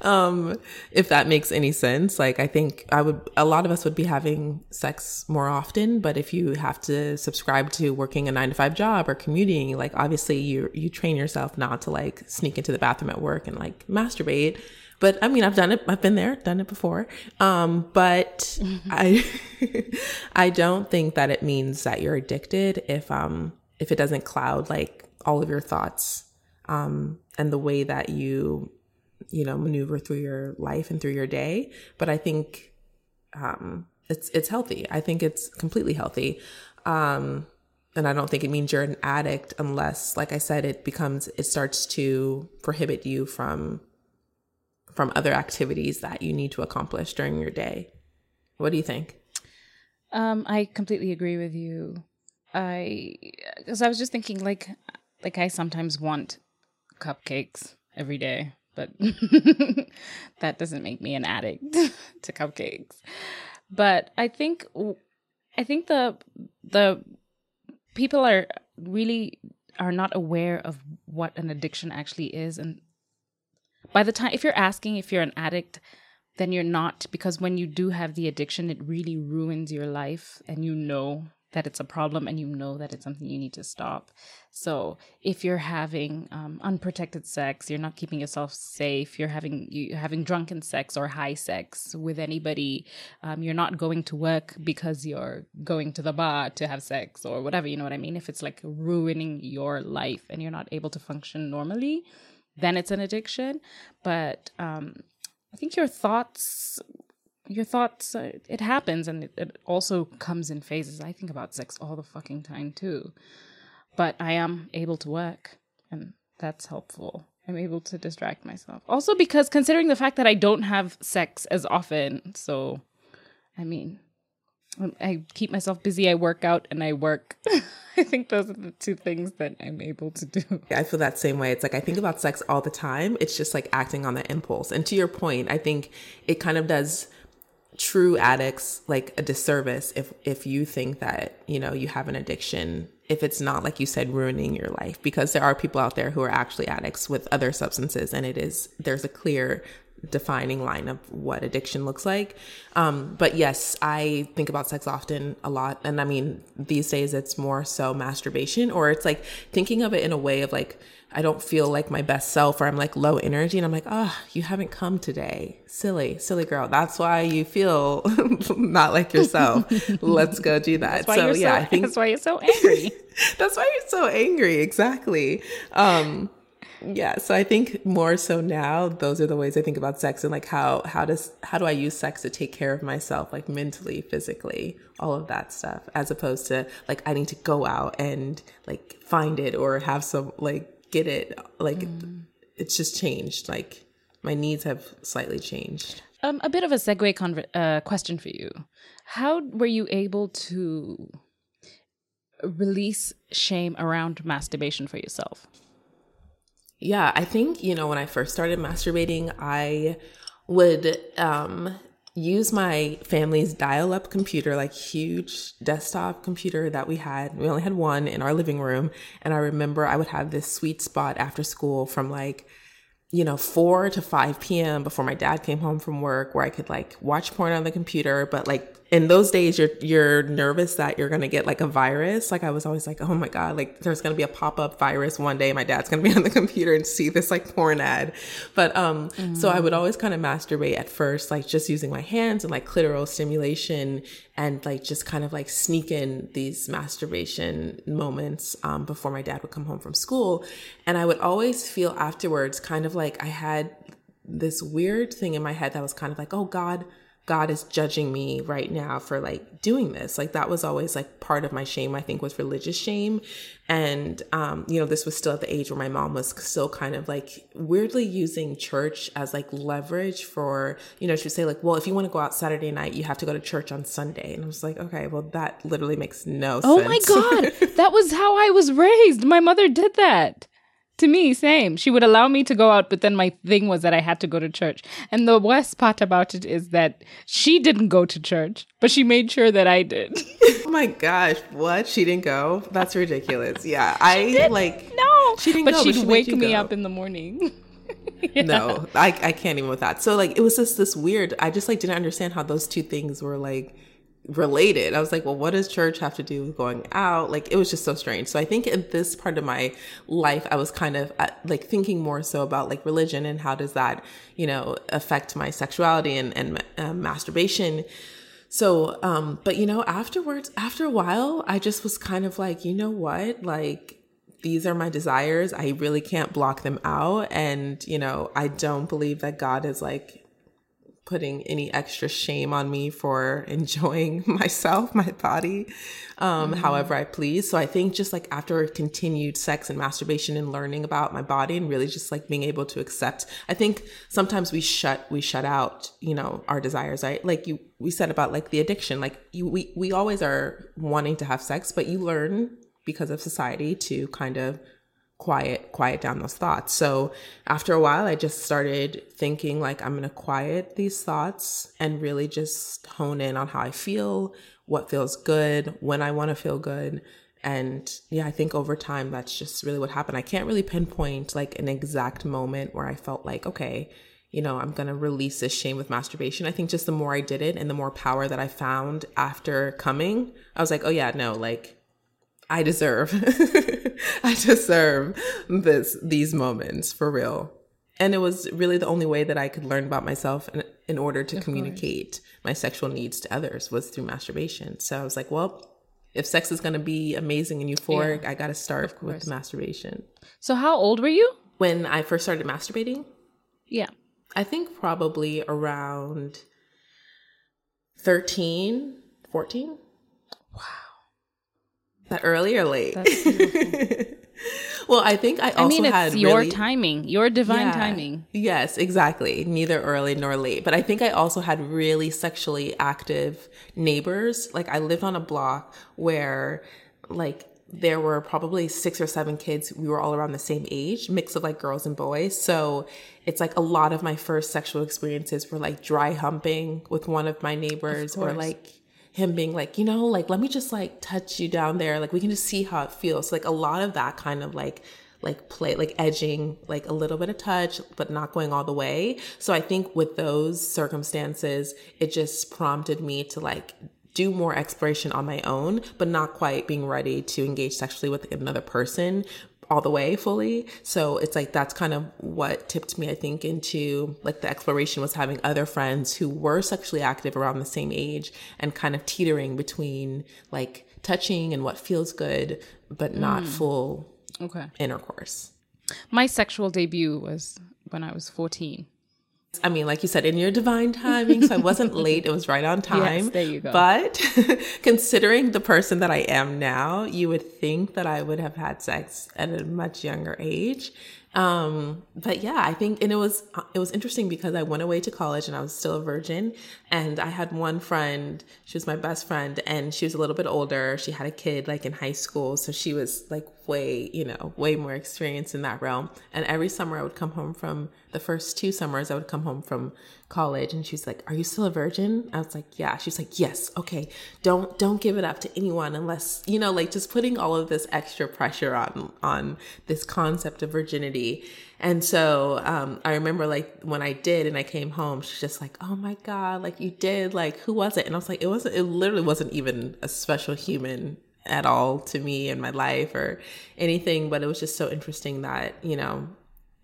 um, if that makes any sense. Like, I think I would, a lot of us would be having sex more often, but if you have to subscribe to working a nine to five job or commuting, like, obviously you, you train yourself not to like sneak into the bathroom at work and like masturbate. But I mean, I've done it. I've been there, done it before. Um, but mm-hmm. I, I don't think that it means that you're addicted if, um, if it doesn't cloud like all of your thoughts um, and the way that you you know maneuver through your life and through your day. But i think um, it's it's healthy. I think it's completely healthy. Um, and i don't think it means you're an addict unless like i said it becomes it starts to prohibit you from from other activities that you need to accomplish during your day. What do you think?
Um, i completely agree with you. I because i was just thinking like like I sometimes want cupcakes every day, but that doesn't make me an addict to cupcakes. But I think I think the the people are really are not aware of what an addiction actually is and by the time if you're asking if you're an addict then you're not because when you do have the addiction it really ruins your life and you know that it's a problem and you know that it's something you need to stop. So if you're having um, unprotected sex, you're not keeping yourself safe. You're having you having drunken sex or high sex with anybody. Um, you're not going to work because you're going to the bar to have sex or whatever. You know what I mean? If it's like ruining your life and you're not able to function normally, then it's an addiction. But um, I think your thoughts your thoughts uh, it happens and it, it, also comes in phases. I think about sex all the fucking time too. But i am able to work and that's helpful. I'm able to distract myself. Also because considering the fact that i don't have sex as often so i mean um, i keep myself busy i work out and i work. I think those are the two things that i'm able to do.
I feel that same way. It's like i think about sex all the time. It's just like acting on the impulse. And to your point i think it kind of does true addicts like a disservice if if you think that you know you have an addiction if it's not like you said ruining your life. Because there are people out there who are actually addicts with other substances and it is there's a clear defining line of what addiction looks like um, but yes i think about sex often a lot and i mean these days it's more so masturbation or it's like thinking of it in a way of like I don't feel like my best self or I'm like low energy and I'm like, oh, you haven't come today. Silly, silly girl. That's why you feel not like yourself. Let's go do that.
so yeah, so, I think that's why you're so angry.
that's why you're so angry. Exactly. Um, yeah. So I think more so now, those are the ways I think about sex and like how, how does, how do I use sex to take care of myself, like mentally, physically, all of that stuff, as opposed to like, I need to go out and like find it or have some like get it. Like mm. it's just changed. Like my needs have slightly changed.
Um, a bit of a segue conver- uh, question for you. How were you able to release shame around masturbation for yourself?
Yeah, I think, you know, when I first started masturbating, I would um, use my family's dial up computer, like huge desktop computer that we had. We only had one in our living room. And I remember I would have this sweet spot after school from like, you know, 4 to 5 p.m. before my dad came home from work where I could like watch porn on the computer, but like in those days you're you're nervous that you're gonna get like a virus. Like I was always like, oh my god, like there's gonna be a pop up virus one day. My dad's gonna be on the computer and see this like porn ad. But um, mm. so I would always kind of masturbate at first, like just using my hands and like clitoral stimulation and like just kind of like sneak in these masturbation moments um, before my dad would come home from school. And I would always feel afterwards kind of like I had this weird thing in my head that was kind of like, oh God God is judging me right now for like doing this. Like that was always like part of my shame, I think was religious shame. And, um, you know, this was still at the age where my mom was still kind of like weirdly using church as like leverage for, you know, she would say like, well, if you want to go out Saturday night, you have to go to church on Sunday. And I was like, okay, well, that literally makes no
oh
sense.
Oh my God. that was how I was raised. My mother did that. To me, same. She would allow me to go out, but then my thing was that I had to go to church. And the worst part about it is that she didn't go to church, but she made sure that I did.
oh my gosh, what? She didn't go? That's ridiculous. Yeah, I like.
No, she didn't but go. She'd but she wake me go. up in the morning.
yeah. No, I I can't even with that. So like, it was just this weird. I just like didn't understand how those two things were like related. I was like, well, what does church have to do with going out? Like, it was just so strange. So I think in this part of my life, I was kind of uh, like thinking more so about like religion and how does that, you know, affect my sexuality and, and uh, masturbation. So, um, but you know, afterwards, after a while, I just was kind of like, you know what? Like, these are my desires. I really can't block them out. And, you know, I don't believe that God is like putting any extra shame on me for enjoying myself, my body, um, mm-hmm. however I please. So I think just like after continued sex and masturbation and learning about my body and really just like being able to accept, I think sometimes we shut, we shut out, you know, our desires, right? Like you, we said about like the addiction, like you, we, we always are wanting to have sex, but you learn because of society to kind of quiet quiet down those thoughts. So after a while i just started thinking like i'm going to quiet these thoughts and really just hone in on how i feel what feels good when i want to feel good. And yeah i think over time that's just really what happened. I can't really pinpoint like an exact moment where i felt like okay you know, I'm going to release this shame with masturbation. I think just the more I did it and the more power that I found after coming, I was like, oh yeah, no, like I deserve, I deserve this, these moments for real. And it was really the only way that I could learn about myself in, in order to of communicate course. my sexual needs to others was through masturbation. So I was like, well, if sex is going to be amazing and euphoric, yeah, I got to start with masturbation.
So how old were you?
When I first started masturbating?
Yeah.
I think probably around 13, 14.
Wow.
That early or late? well, I think I also I mean, it's had
your
really,
timing, your divine yeah, timing.
Yes, exactly. Neither early nor late. But I think I also had really sexually active neighbors. Like I lived on a block where like there were probably six or seven kids. We were all around the same age, mix of like girls and boys. So it's like a lot of my first sexual experiences were like dry humping with one of my neighbors of or like him being like, you know, like, let me just like touch you down there. Like, we can just see how it feels. So, like, a lot of that kind of like, like play, like edging, like a little bit of touch, but not going all the way. So I think with those circumstances, it just prompted me to like do more exploration on my own, but not quite being ready to engage sexually with another person all the way fully. So it's like that's kind of what tipped me, I think, into like the exploration was having other friends who were sexually active around the same age and kind of teetering between like touching and what feels good, but not mm. full
okay.
intercourse.
My sexual debut was when I was 14.
I mean, like you said, in your divine timing. So I wasn't late. It was right on time.
Yes, there you go.
But considering the person that I am now, you would think that I would have had sex at a much younger age. Um, but yeah, I think, and it was, it was interesting because I went away to college and I was still a virgin. And I had one friend, she was my best friend, and she was a little bit older. She had a kid like in high school. So she was like way, you know, way more experienced in that realm. And every summer I would come home from the first two summers, I would come home from college and she's like, Are you still a virgin? I was like, Yeah. She's like, Yes, okay. Don't don't give it up to anyone unless, you know, like just putting all of this extra pressure on on this concept of virginity. And so um, I remember like when I did and I came home, she's just like, Oh my God, like you did, like who was it? And I was like, It wasn't it literally wasn't even a special human at all to me in my life or anything, but it was just so interesting that, you know,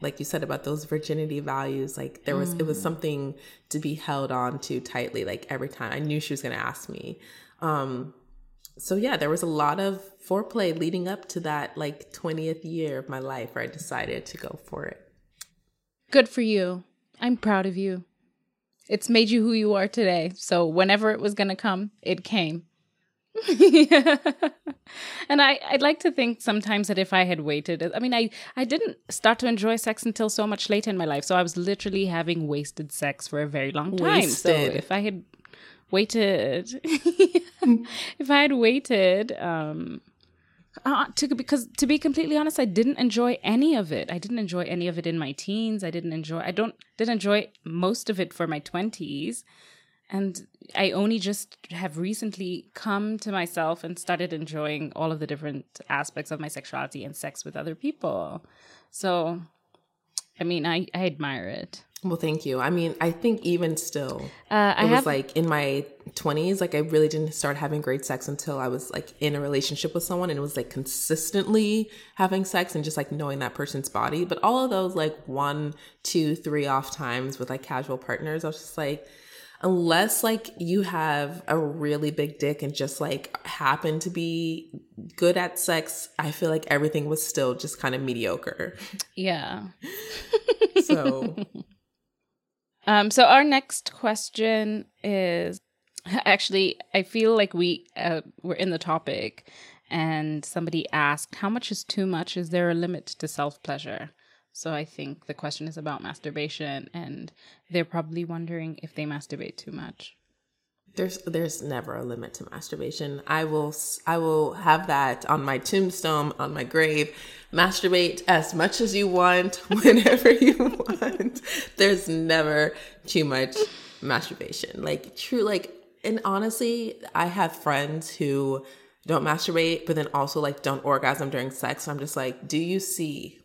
like you said about those virginity values like there was mm. it was mm. something to be held on to tightly like every time. I knew she was going to ask me. Um so yeah there was a lot of foreplay leading up to that like 20th year of my life where i decided to go for it.
Good for you. I'm proud of you. It's made you who you are today. So whenever it was going to come it came yeah. And I, I'd like to think sometimes that if I had waited, I mean, I, I didn't start to enjoy sex until so much later in my life. So I was literally having wasted sex for a very long time. Wasted. So if I had waited, if I had waited, um, uh, to because to be completely honest, I didn't enjoy any of it. I didn't enjoy any of it in my teens. I didn't enjoy. I don't didn't enjoy most of it for my twenties. And I only just have recently come to myself and started enjoying all of the different aspects of my sexuality and sex with other people. So, I mean, I, I admire it.
Well, thank you. I mean, I think even still, uh, it I was have... like in my 20s, like I really didn't start having great sex until I was like in a relationship with someone and it was like consistently having sex and just like knowing that person's body. But all of those like one, two, three off times with like casual partners, I was just like, unless like you have a really big dick and just like happen to be good at sex, I feel like everything was still just kind of mediocre.
Yeah.
so
um so our next question is actually I feel like we uh, we're in the topic and somebody asked how much is too much is there a limit to self-pleasure? So I think the question is about masturbation, and they're probably wondering if they masturbate too much.
There's there's never a limit to masturbation. I will I will have that on my tombstone, on my grave. Masturbate as much as you want, whenever you want. There's never too much masturbation. Like true, like and honestly, I have friends who don't masturbate, but then also like don't orgasm during sex. So I'm just like, do you see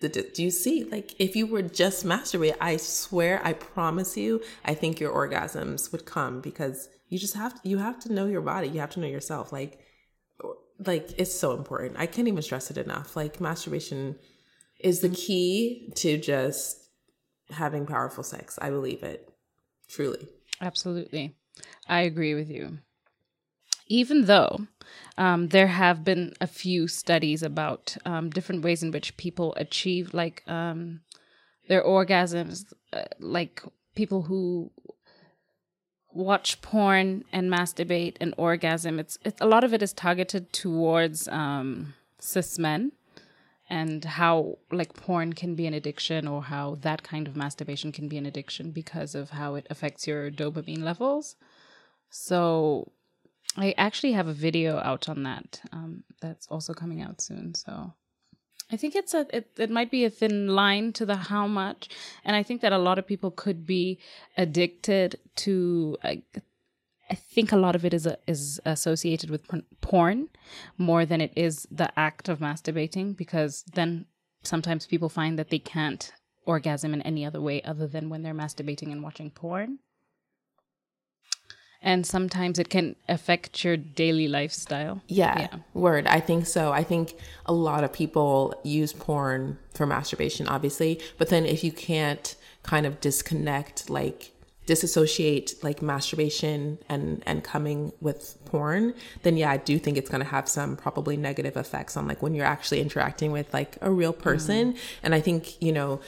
do you see? Like if you were just masturbate i swear i promise you i think your orgasms would come because you just have to, you have to know your body. You have to know yourself. Like like it's so important. I can't even stress it enough. Like masturbation is the key to just having powerful sex. I believe it. Truly.
Absolutely. I agree with you even though um, there have been a few studies about um, different ways in which people achieve like um, their orgasms, uh, like people who watch porn and masturbate and orgasm. It's, it's a lot of it is targeted towards um, cis men and how like porn can be an addiction or how that kind of masturbation can be an addiction because of how it affects your dopamine levels. So I actually have a video out on that. Um, that's also coming out soon. So I think it's a it, it might be a thin line to the how much, and I think that a lot of people could be addicted to. I, I think a lot of it is a, is associated with porn more than it is the act of masturbating because then sometimes people find that they can't orgasm in any other way other than when they're masturbating and watching porn and sometimes it can affect your daily lifestyle.
Yeah, yeah, word. I think so. I think a lot of people use porn for masturbation, obviously, but then if you can't kind of disconnect, like disassociate like masturbation and and coming with porn then yeah i do think it's going to have some probably negative effects on like when you're actually interacting with like a real person mm. and i think you know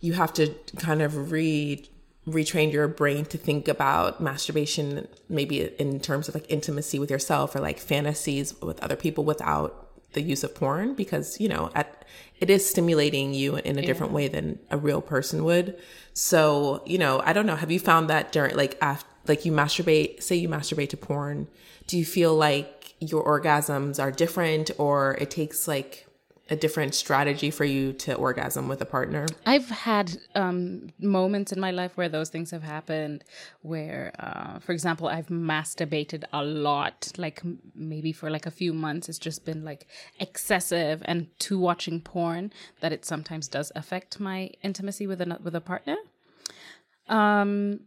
you have to kind of read retrained your brain to think about masturbation maybe in terms of like intimacy with yourself or like fantasies with other people without the use of porn because you know at it is stimulating you in a yeah. different way than a real person would so you know i don't know have you found that during like after like you masturbate say you masturbate to porn do you feel like your orgasms are different or it takes like a different strategy for you to orgasm with a partner?
I've had um, moments in my life where those things have happened. Where, uh, for example, I've masturbated a lot, like maybe for like a few months. It's just been like excessive, and to watching porn, that it sometimes does affect my intimacy with a with a partner. Um,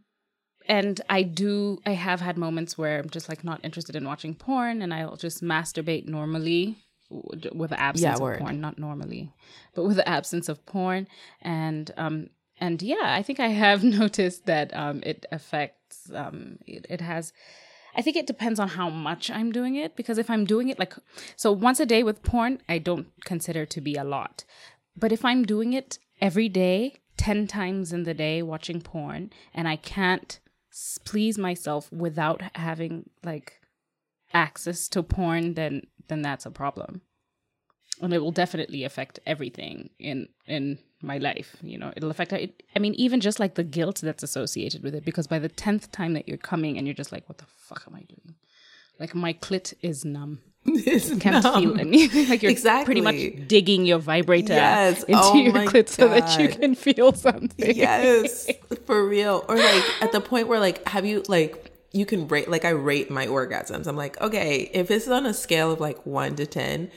and I do. I have had moments where I'm just like not interested in watching porn, and I'll just masturbate normally with the absence yeah, of porn, not normally, but with the absence of porn, and um, and yeah, I think I have noticed that um, it affects um, it, it has. I think it depends on how much I'm doing it because if I'm doing it like so once a day with porn, I don't consider to be a lot. But if I'm doing it every day, 10 times in the day watching porn and I can't please myself without having like access to porn, then then that's a problem. And it will definitely affect everything in in my life you know? It'll affect it i mean even just like the guilt that's associated with it because by the 10th time that you're coming and you're just like what the fuck am i doing? Like my clit is numb.
It's can't numb. feel
anything like you're exactly. pretty much digging your vibrator yes. into oh your clit so that you can feel something.
Yes. For real. Or like at the point where like have you like you can rate like I rate my orgasms. I'm like, okay, if it's on a scale of like one to ten,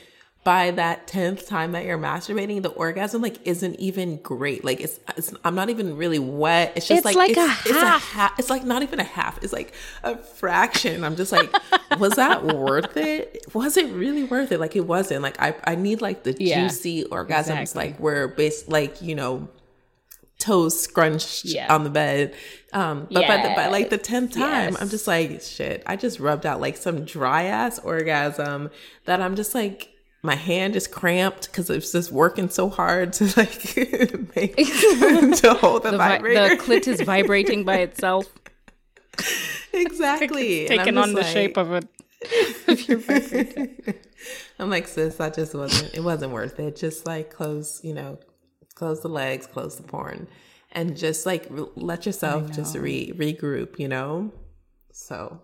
by that 10th time that you're masturbating, the orgasm like isn't even great. Like it's, it's I'm not even really wet. It's just
it's
like,
like
it's,
a half.
It's, a ha- it's like not even a half. It's like a fraction. I'm just like, was that worth it? Was it really worth it? Like it wasn't. Like I I need like the yeah, juicy orgasms exactly. like where based like, you know, toes scrunched yeah. on the bed. Um, but yes. by, the, by like the tenth time, yes. I'm just like, shit. I just rubbed out like some dry ass orgasm that I'm just like, my hand is cramped because it's just working so hard to like make to hold the, the vibrator.
the clit is vibrating by itself.
Exactly,
taking on the like, shape of it. Of your
vibrator. I'm like, sis, that just wasn't. It wasn't worth it. Just like close, you know, close the legs, close the porn, and just like let yourself just re regroup. You know, so.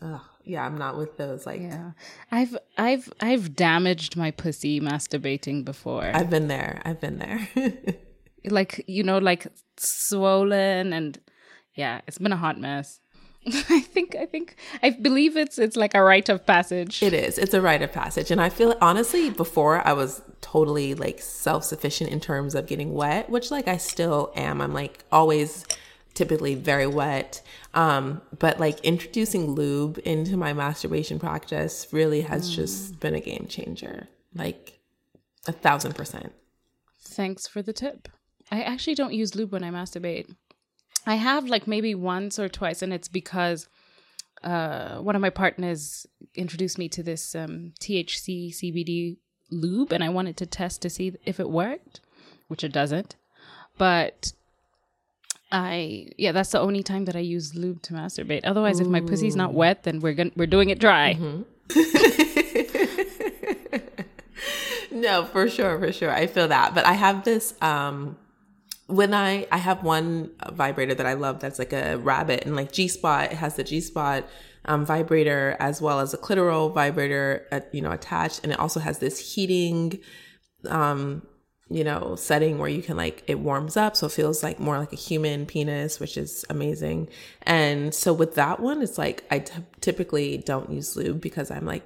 Ugh yeah, I'm not with those. Like,
yeah, I've I've I've damaged my pussy masturbating before.
I've been there. I've been there.
like you know, like swollen and yeah, it's been a hot mess. I think I think I believe it's it's like a rite of passage.
It is. It's a rite of passage. And I feel honestly, before I was totally like self sufficient in terms of getting wet, which like I still am. I'm like always typically very wet. Um, but like introducing lube into my masturbation practice really has mm. just been a game changer. Like a thousand percent.
Thanks for the tip. I actually don't use lube when I masturbate. I have like maybe once or twice, and it's because uh, one of my partners introduced me to this um, THC CBD lube, and I wanted to test to see if it worked, which it doesn't. But I yeah, that's the only time that I use lube to masturbate. Otherwise, Ooh. if my pussy's not wet, then we're going we're doing it dry. Mm-hmm.
no, for sure, for sure. I feel that. But I have this um when I I have one vibrator that I love that's like a rabbit and like G spot. It has the G spot um, vibrator as well as a clitoral vibrator, uh, you know, attached, and it also has this heating, um, you know, setting where you can like it warms up, so it feels like more like a human penis, which is amazing. And so with that one, it's like I t- typically don't use lube because I'm like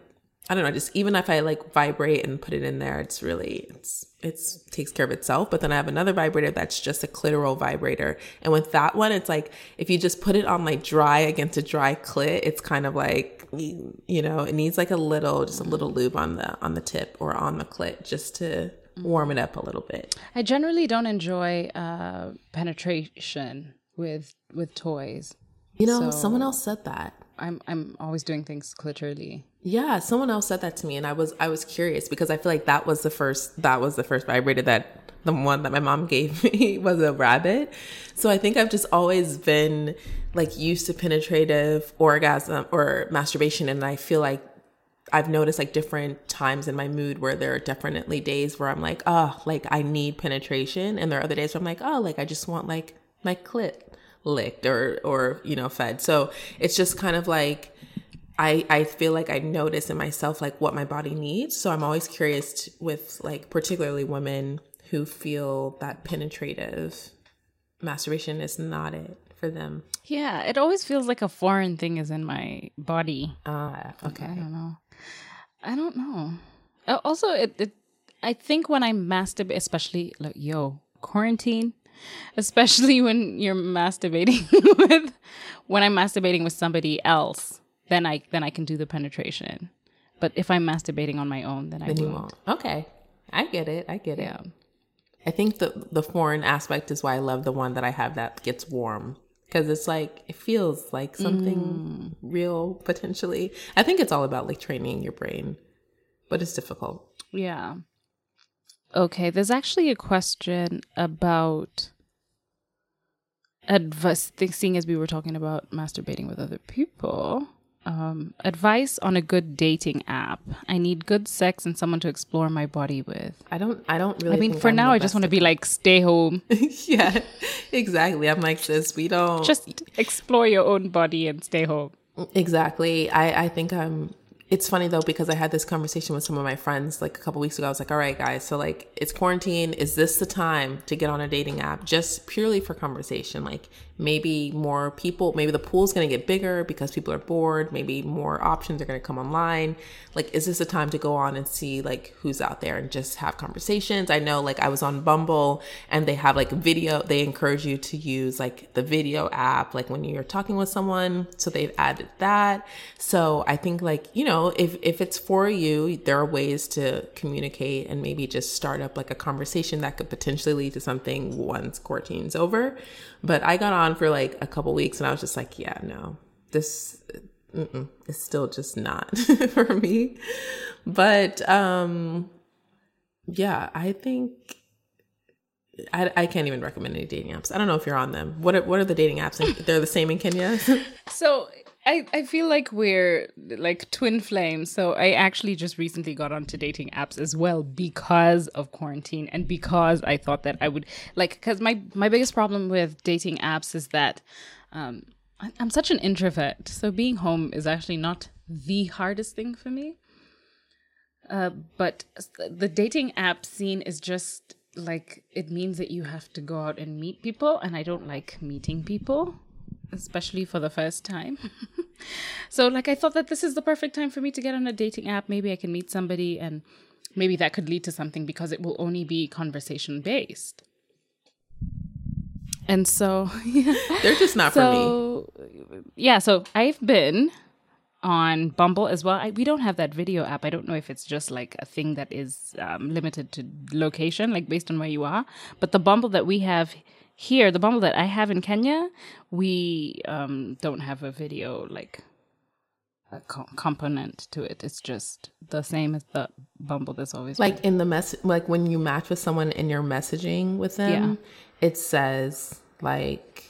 I don't know, just even if I like vibrate and put it in there, it's really it's it's takes care of itself. But then I have another vibrator that's just a clitoral vibrator. And with that one, it's like if you just put it on like dry against a dry clit, it's kind of like you know, it needs like a little just a little lube on the on the tip or on the clit just to warm it up a little bit.
I generally don't enjoy uh penetration with with toys.
You know, so someone else said that.
I'm I'm always doing things clitorally.
Yeah, someone else said that to me and I was I was curious because I feel like that was the first that was the first vibrator that the one that my mom gave me was a rabbit. So I think I've just always been like used to penetrative orgasm or masturbation and I feel like I've noticed like different times in my mood where there are definitely days where I'm like, oh, like I need penetration. And there are other days where I'm like, oh, like I just want like my clit licked or, or, you know, fed. So it's just kind of like, I, I feel like I notice in myself like what my body needs. So I'm always curious with like particularly women who feel that penetrative masturbation is not it for them.
Yeah, it always feels like a foreign thing is in my body.
Ah, uh, okay. I
don't know. I don't know. Also, it, it I think when I masturbate, especially like yo quarantine, especially when you're masturbating with when I'm masturbating with somebody else then I then I can do the penetration. But if I'm masturbating on my own, then, then I won't. won't.
Okay, I get it. I get yeah. it. I think the the foreign aspect is why I love the one that I have that gets warm because it's like it feels like something mm. real potentially. I think it's all about like training your brain, but it's difficult.
Yeah. Okay, there's actually a question about advice. Seeing as we were talking about masturbating with other people, um, advice on a good dating app. I need good sex and someone to explore my body with.
I don't. I don't really.
I mean, for I'm now, I just want to be like, stay home.
yeah, exactly. I'm like this. We don't
just explore your own body and stay home.
Exactly. I I think I'm it's funny though because I had this conversation with some of my friends like a couple weeks ago. I was like, "All right, guys, so like it's quarantine. Is this the time to get on a dating app just purely for conversation? Like maybe more people, maybe the pool's going to get bigger because people are bored. Maybe more options are going to come online. Like, is this a time to go on and see like who's out there and just have conversations? I know like I was on Bumble and they have like video. They encourage you to use like the video app, like when you're talking with someone. So they've added that. So I think like you know if if it's for you, there are ways to communicate and maybe just start up like a conversation that could potentially lead to something once quarantine's over. But I got on for like a couple weeks and I was just like, yeah, no, this is still just not for me. But um yeah, I think I, I can't even recommend any dating apps. I don't know if you're on them. What are, what are the dating apps? They're the same in Kenya.
so I, I feel like we're like twin flames. So I actually just recently got onto dating apps as well because of quarantine and because I thought that I would like because my my biggest problem with dating apps is that um, I'm such an introvert. So being home is actually not the hardest thing for me. Uh, but the dating app scene is just like it means that you have to go out and meet people, and I don't like meeting people. Especially for the first time. so, like, I thought that this is the perfect time for me to get on a dating app. Maybe I can meet somebody and maybe that could lead to something because it will only be conversation based. And so, yeah.
They're just not for me.
Yeah, so I've been on Bumble as well. I, we don't have that video app. I don't know if it's just like a thing that is um, limited to location, like based on where you are. But the Bumble that we have here, the Bumble that I have in Kenya, we um, don't have a video like a co- component to it. It's just the same as the Bumble that's always
like in the mess like when you match with someone and you're messaging with them yeah. it says like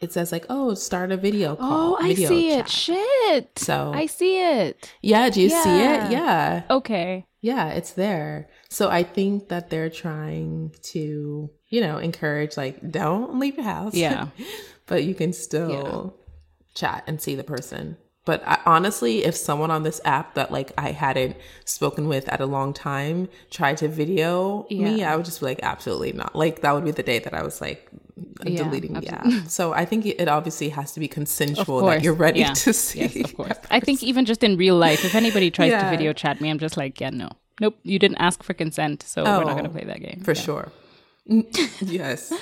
it says like oh start a video call
Oh, I
video
see
chat.
it. Shit.
So-
I see it.
yeah do you see it yeah
Okay.
yeah it's there so i think that they're trying to you know encourage like don't leave your house.
Yeah.
but you can still chat and see the person. But I, honestly if someone on this app that like i hadn't spoken with at a long time tried to video me i would just be like absolutely not. Like that would be the day that i was like
Yeah,
deleting the app. so i think it obviously has to be consensual that you're ready
Yeah.
to see
Yes, of course. I think even just in real life, if anybody tries to video chat me, I'm just like, yeah, no. Nope, you didn't ask for consent, so we're not going to
Oh,
play that game.
for sure yes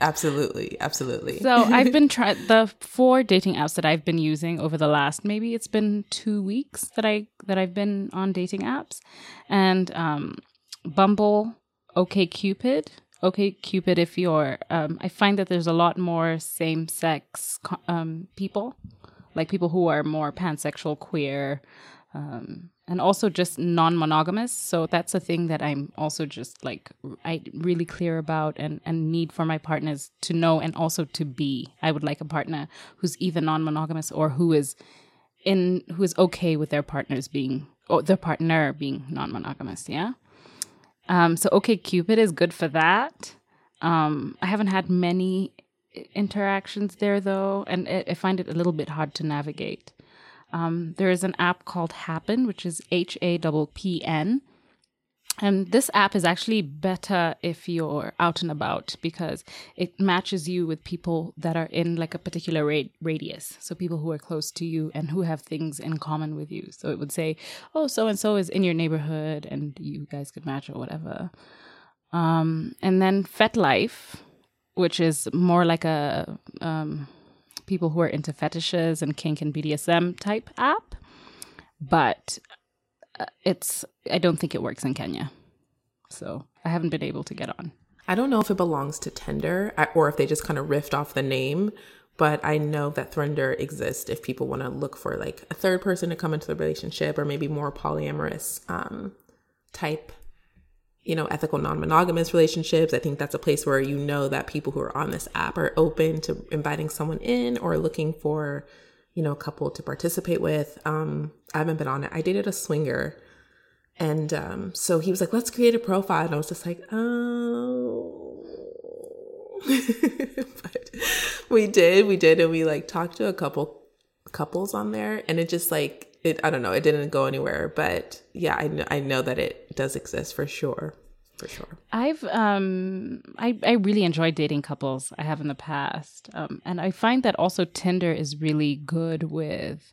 absolutely absolutely
So I've been trying the four dating apps that I've been using over the last maybe it's been two weeks that I that I've been on dating apps, and um, Bumble, OK Cupid, OK Cupid. If you're, um, I find that there's a lot more same sex um, people, like people who are more pansexual, queer, um, and also just non-monogamous. So that's a thing that I'm also just like I really clear about and and need for my partners to know and also to be. I would like a partner who's either non-monogamous or who is in who is okay with their partners being or their partner being non-monogamous. Yeah. Um. So OK Cupid is good for that. Um. I haven't had many interactions there though, and I, I find it a little bit hard to navigate. Um, there is an app called Happn, which is H A P P N. And this app is actually better if you're out and about because it matches you with people that are in like a particular ra- radius. So people who are close to you and who have things in common with you. So it would say, oh, so and so is in your neighborhood and you guys could match or whatever. Um, and then FetLife, which is more like a um, people who are into fetishes and kink and BDSM type app, but uh, it's I don't think it works in Kenya, so I haven't been able to get on.
I don't know if it belongs to Tinder or if they just kind of riffed off the name, but I know that Thrinder exists if people want to look for like a third person to come into the relationship or maybe more polyamorous um, type, you know, ethical non monogamous relationships. I think that's a place where you know that people who are on this app are open to inviting someone in or looking for, you know, a couple to participate with. Um, I haven't been on it. I dated a swinger and um, so he was like, let's create a profile. And I was just like, oh. but we did, we did. And we like talked to a couple couples on there. And it just like, it, I don't know, it didn't go anywhere. But yeah, I, kn- I know that it does exist for sure. For sure.
I've um I I really enjoy dating couples I have in the past. Um and I find that also Tinder is really good with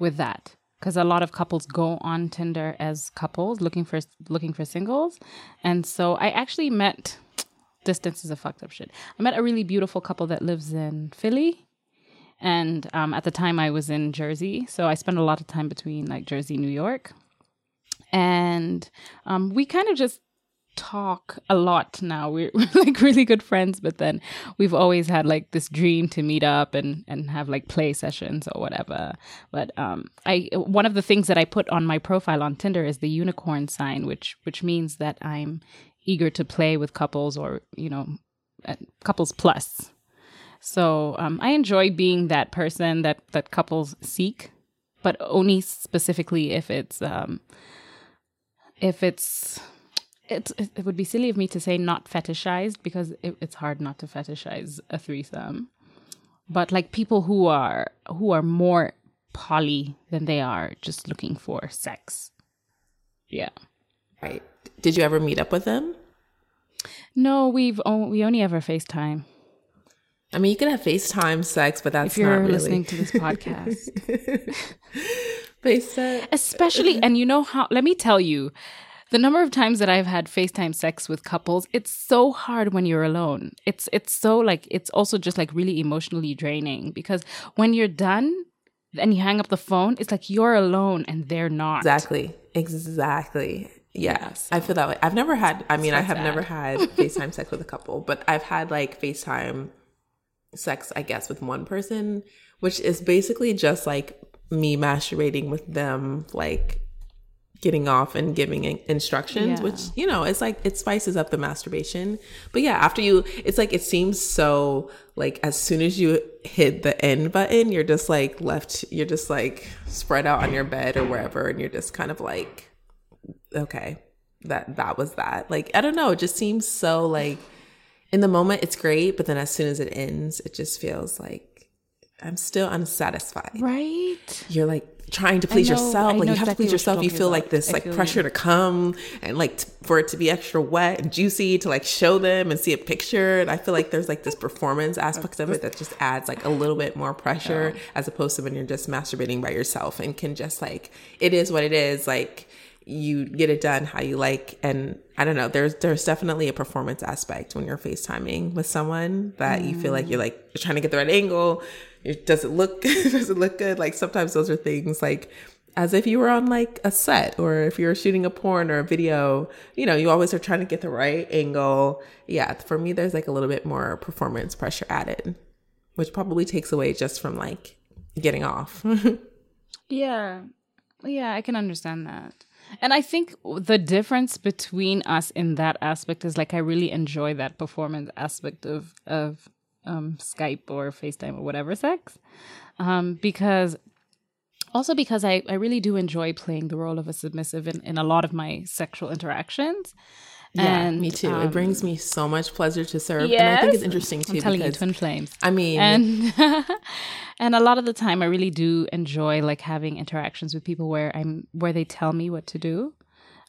with that because a lot of couples go on Tinder as couples looking for looking for singles. And so I actually met distance is a fucked up shit. I met a really beautiful couple that lives in Philly. And um, at the time I was in Jersey, so I spent a lot of time between like Jersey, New York, and um, we kind of just talk a lot now. We're, we're like really good friends, but then we've always had like this dream to meet up and and have like play sessions or whatever. But um, I one of the things that I put on my profile on Tinder is the unicorn sign, which which means that I'm eager to play with couples or you know couples plus. So um, I enjoy being that person that that couples seek, but only specifically if it's um, if it's it, it would be silly of me to say not fetishized because it, it's hard not to fetishize a threesome but like people who are who are more poly than they are just looking for sex yeah
Right. Did you ever meet up with them?
no we've o- we only ever facetime
I mean, you can have FaceTime sex, but that's
if you're
not really
listening to this podcast.
FaceTime.
Especially, and you know how, let me tell you, the number of times that I've had FaceTime sex with couples, it's so hard when you're alone. It's it's so like it's also just like really emotionally draining because when you're done and you hang up the phone, it's like you're alone and they're not.
Exactly. Exactly. Yes. I feel that way. I've never had I mean, I have
sad.
never had FaceTime sex with a couple, but I've had like FaceTime sex, I guess, with one person, which is basically just like me masturbating with them, like getting off and giving instructions,
Yeah.
which, you know, it's like it spices up the masturbation. But yeah, after you, it's like it seems so like as soon as you hit the end button, you're just like left, you're just like spread out on your bed or wherever, and you're just kind of like, okay, that that was that. Like I don't know, it just seems so like in the moment it's great, but then as soon as it ends, it just feels like I'm still unsatisfied.
Right?
You're like trying to please
know-
yourself. Like you have to please yourself. You feel like this
I
like pressure
you.
to come and like t- for it to be extra wet and juicy to like show them and see a picture. And I feel like there's like this performance aspect of it that just adds like a little bit more pressure as opposed to when you're just masturbating by yourself and can just like it is what it is. Like you get it done how you like and I don't know, there's there's definitely a performance aspect when you're FaceTiming with someone that you feel like you're like you're trying to get the right angle. It does it look does it look good? Like sometimes those are things like as if you were on like a set or if you're shooting a porn or a video, you know, you always are trying to get the right angle. Yeah, for me there's like a little bit more performance pressure added, which probably takes away just from like getting off.
Yeah. Yeah, I can understand that. And I think the difference between us in that aspect is like I really enjoy that performance aspect of of um, Skype or FaceTime or whatever sex, um, because also because I, I really do enjoy playing the role of a submissive in, in a lot of my sexual interactions.
Yeah,
and
me too. it
um,
brings me so much pleasure to serve, and I think it's interesting too
I'm telling you, twin flames.
I mean,
and and a lot of the time i really do enjoy like having interactions with people where i'm where they tell me what to do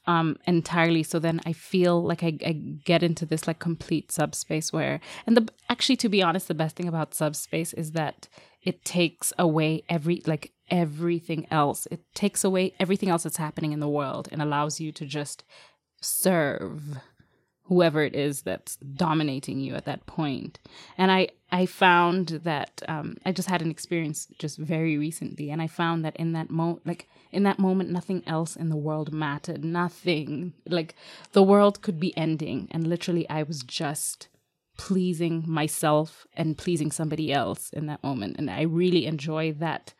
um entirely so then i feel like I, I get into this like complete subspace where and the actually to be honest the best thing about subspace is that it takes away every like everything else it takes away everything else that's happening in the world and allows you to just serve whoever it is that's dominating you at that point. And I I found that um, I just had an experience just very recently, and I found that in that moment, like in that moment, nothing else in the world mattered. Nothing like the world could be ending, and literally, I was just pleasing myself and pleasing somebody else in that moment, and I really enjoy that.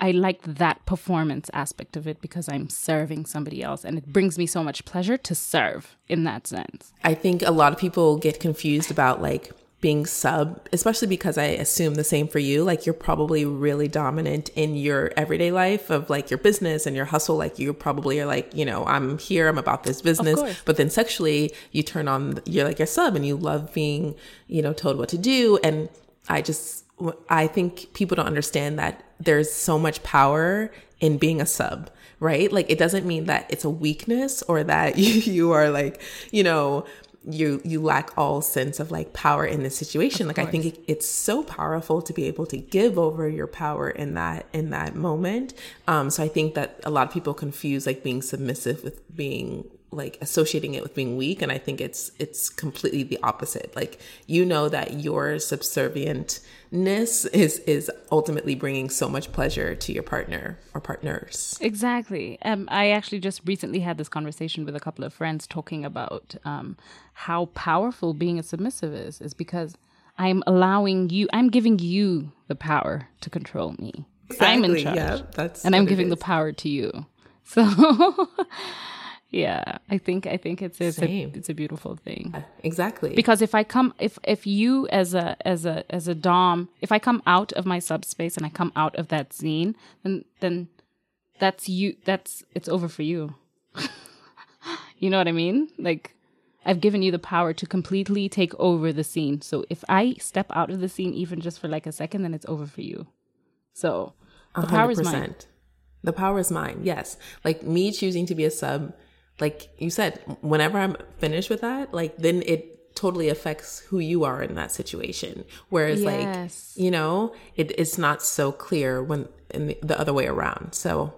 I like that performance aspect of it because I'm serving somebody else and it brings me so much pleasure to serve in that sense.
I think a lot of people get confused about like being sub, especially because I assume the same for you. Like you're probably really dominant in your everyday life of like your business and your hustle. Like you probably are like, you know, I'm here, I'm about this business. But then sexually, you turn on, you're like a sub and you love being, you know, told what to do. And I just, I think people don't understand that there's so much power in being a sub, right? Like it doesn't mean that it's a weakness or that you, you are like, you know, you you lack all sense of like power in this situation. Like i think it, it's so powerful to be able to give over your power in that in that moment. Um so i think that a lot of people confuse like being submissive with being like associating it with being weak. And i think it's it's completely the opposite. Like you know that your subservientness is is ultimately bringing so much pleasure to your partner or partners
Exactly. Um, I actually just recently had this conversation with a couple of friends talking about um, how powerful being a submissive is, is because I'm allowing you, I'm giving you the power to control me. I'm in charge.
yeah, that's
and I'm giving the power to you. So, yeah, I think I think it's it's a, it's a beautiful thing.
Uh, exactly.
Because if i come if if you as a as a as a dom if i come out of my subspace and i come out of that scene then then that's you that's it's over for you. You know what i mean? Like i've given you the power to completely take over the scene. So if i step out of the scene even just for like a second then it's over for you. So the power is mine.
The power is mine. Yes. Like me choosing to be a sub, like you said, whenever I'm finished with that, like then it totally affects who you are in that situation. Whereas,
Yes.
like, you know, it, it's not so clear when in the, the other way around. So,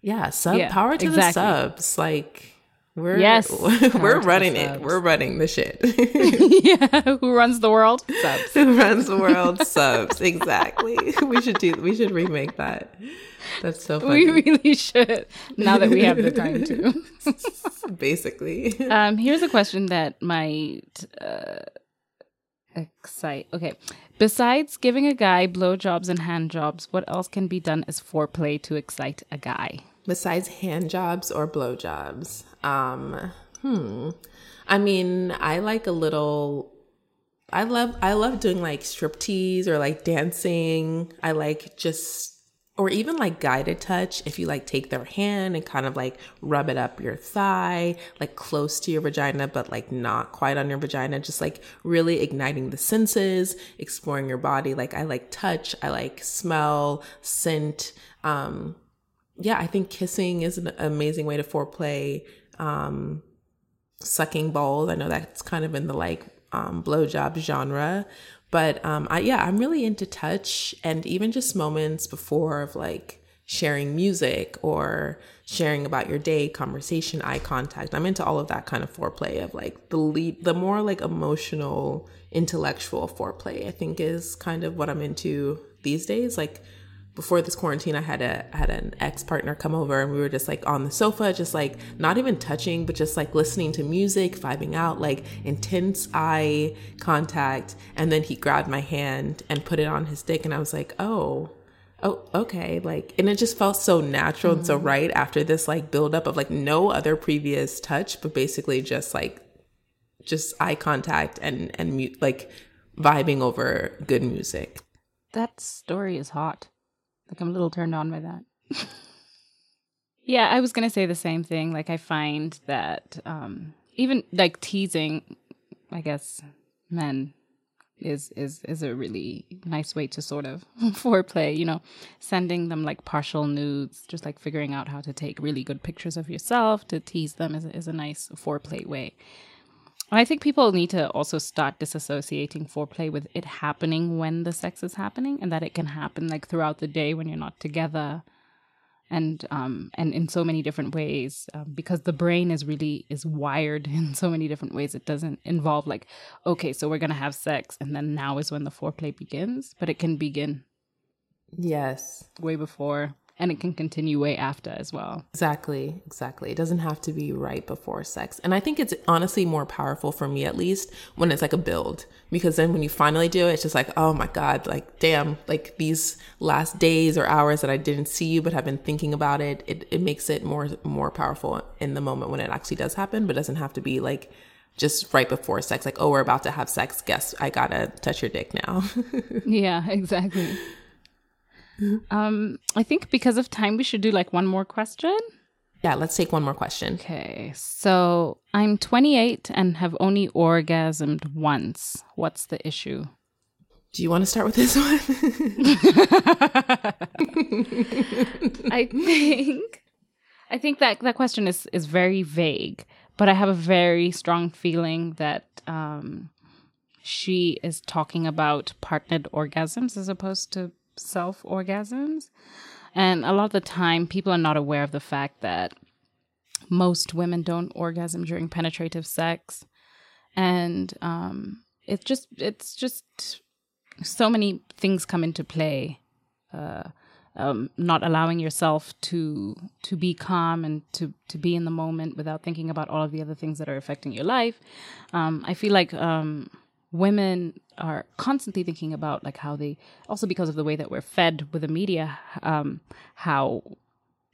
yeah, sub
Yeah,
power to
exactly.
the subs. Like, we're
Yes,
we're running it. We're running the shit.
yeah, who runs the world? Subs.
Who runs the world? subs. Exactly. We should do. We should remake that. That's so funny.
We really should. Now that we have the time to.
Basically.
Um, here's a question that might uh, excite. Okay, besides giving a guy blowjobs and hand jobs, what else can be done as foreplay to excite a guy?
besides hand jobs or blow jobs um hmm. I mean i like a little i love i love doing like striptease or like dancing. I like just or even like guided touch. If you like take their hand and kind of like rub it up your thigh like close to your vagina but like not quite on your vagina just like really igniting the senses exploring your body. Like i like touch. I like smell scent. Um yeah, I think kissing is an amazing way to foreplay. Um, sucking balls, I know that's kind of in the like um, blowjob genre, but um, I yeah, I'm really into touch and even just moments before of like sharing music or sharing about your day, conversation, eye contact. I'm into all of that kind of foreplay of like the lead, the more like emotional, intellectual foreplay. I think is kind of what I'm into these days, like before this quarantine i had a I had an ex partner come over and we were just like on the sofa just like not even touching but just like listening to music vibing out like intense eye contact. And then he grabbed my hand and put it on his dick and i was like oh oh okay like and it just felt so natural and so mm-hmm. right after this like buildup of like no other previous touch but basically just like just eye contact and and mu- like vibing over good music.
That story is hot. Like I'm a little turned on by that. yeah, I was gonna say the same thing. Like I find that um even like teasing, I guess, men is is is a really nice way to sort of foreplay, you know, sending them like partial nudes, just like figuring out how to take really good pictures of yourself to tease them is, is a nice foreplay way. I think people need to also start disassociating foreplay with it happening when the sex is happening and that it can happen like throughout the day when you're not together and um and in so many different ways um, because the brain is really is wired in so many different ways. It doesn't involve like okay so we're going to have sex and then now is when the foreplay begins but it can begin
yes.
way before and it can continue way after as well
Exactly, exactly. It doesn't have to be right before sex. And I think it's honestly more powerful for me, at least, when it's like a build. Because then when you finally do it, it's just like, oh my God, like, damn, like these last days or hours that I didn't see you but have been thinking about it, it, it makes it more, more powerful in the moment when it actually does happen, but it doesn't have to be like just right before sex, like, oh, we're about to have sex. Guess I gotta touch your dick now.
yeah exactly um i think because of time we should do like one more question
yeah, let's take one more question.
Okay, so I'm 28 and have only orgasmed once. What's the issue?
Do you want to start with this one?
I think I think that that question is is very vague, but I have a very strong feeling that um, she is talking about partnered orgasms as opposed to self orgasms. And a lot of the time, people are not aware of the fact that most women don't orgasm during penetrative sex, and um, it's just it's just so many things come into play. Uh, um, not allowing yourself to to be calm and to to be in the moment without thinking about all of the other things that are affecting your life. Um, I feel like um, women are constantly thinking about like how they also because of the way that we're fed with the media um, how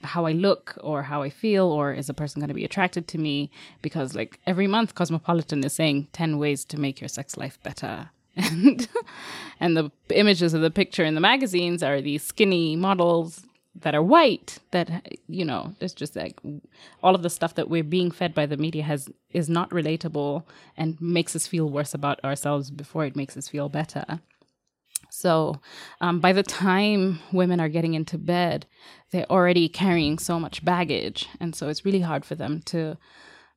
how I look or how I feel or is a person going to be attracted to me? Because like every month Cosmopolitan is saying 10 ways to make your sex life better. And and the images of the picture in the magazines are these skinny models that are white that you know it's just like all of the stuff that we're being fed by the media has is not relatable and makes us feel worse about ourselves before it makes us feel better so um, by the time women are getting into bed they're already carrying so much baggage and so it's really hard for them to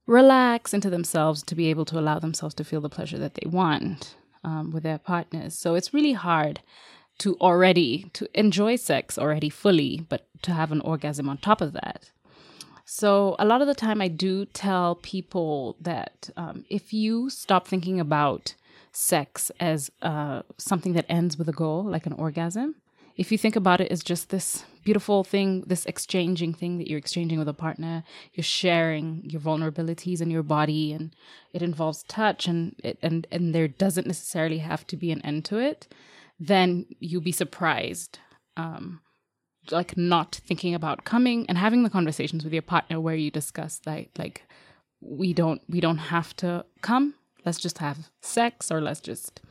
relax into themselves to be able to allow themselves to feel the pleasure that they want um, with their partners. So it's really hard to already to enjoy sex already fully, but to have an orgasm on top of that. So a lot of the time, I do tell people that um, if you stop thinking about sex as uh, something that ends with a goal, like an orgasm, if you think about it as just this beautiful thing, this exchanging thing that you're exchanging with a partner, you're sharing your vulnerabilities and your body, and it involves touch, and it, and and there doesn't necessarily have to be an end to it, then you'll be surprised. Um, like not thinking about coming and having the conversations with your partner where you discuss like like we don't we don't have to come let's just have sex or let's just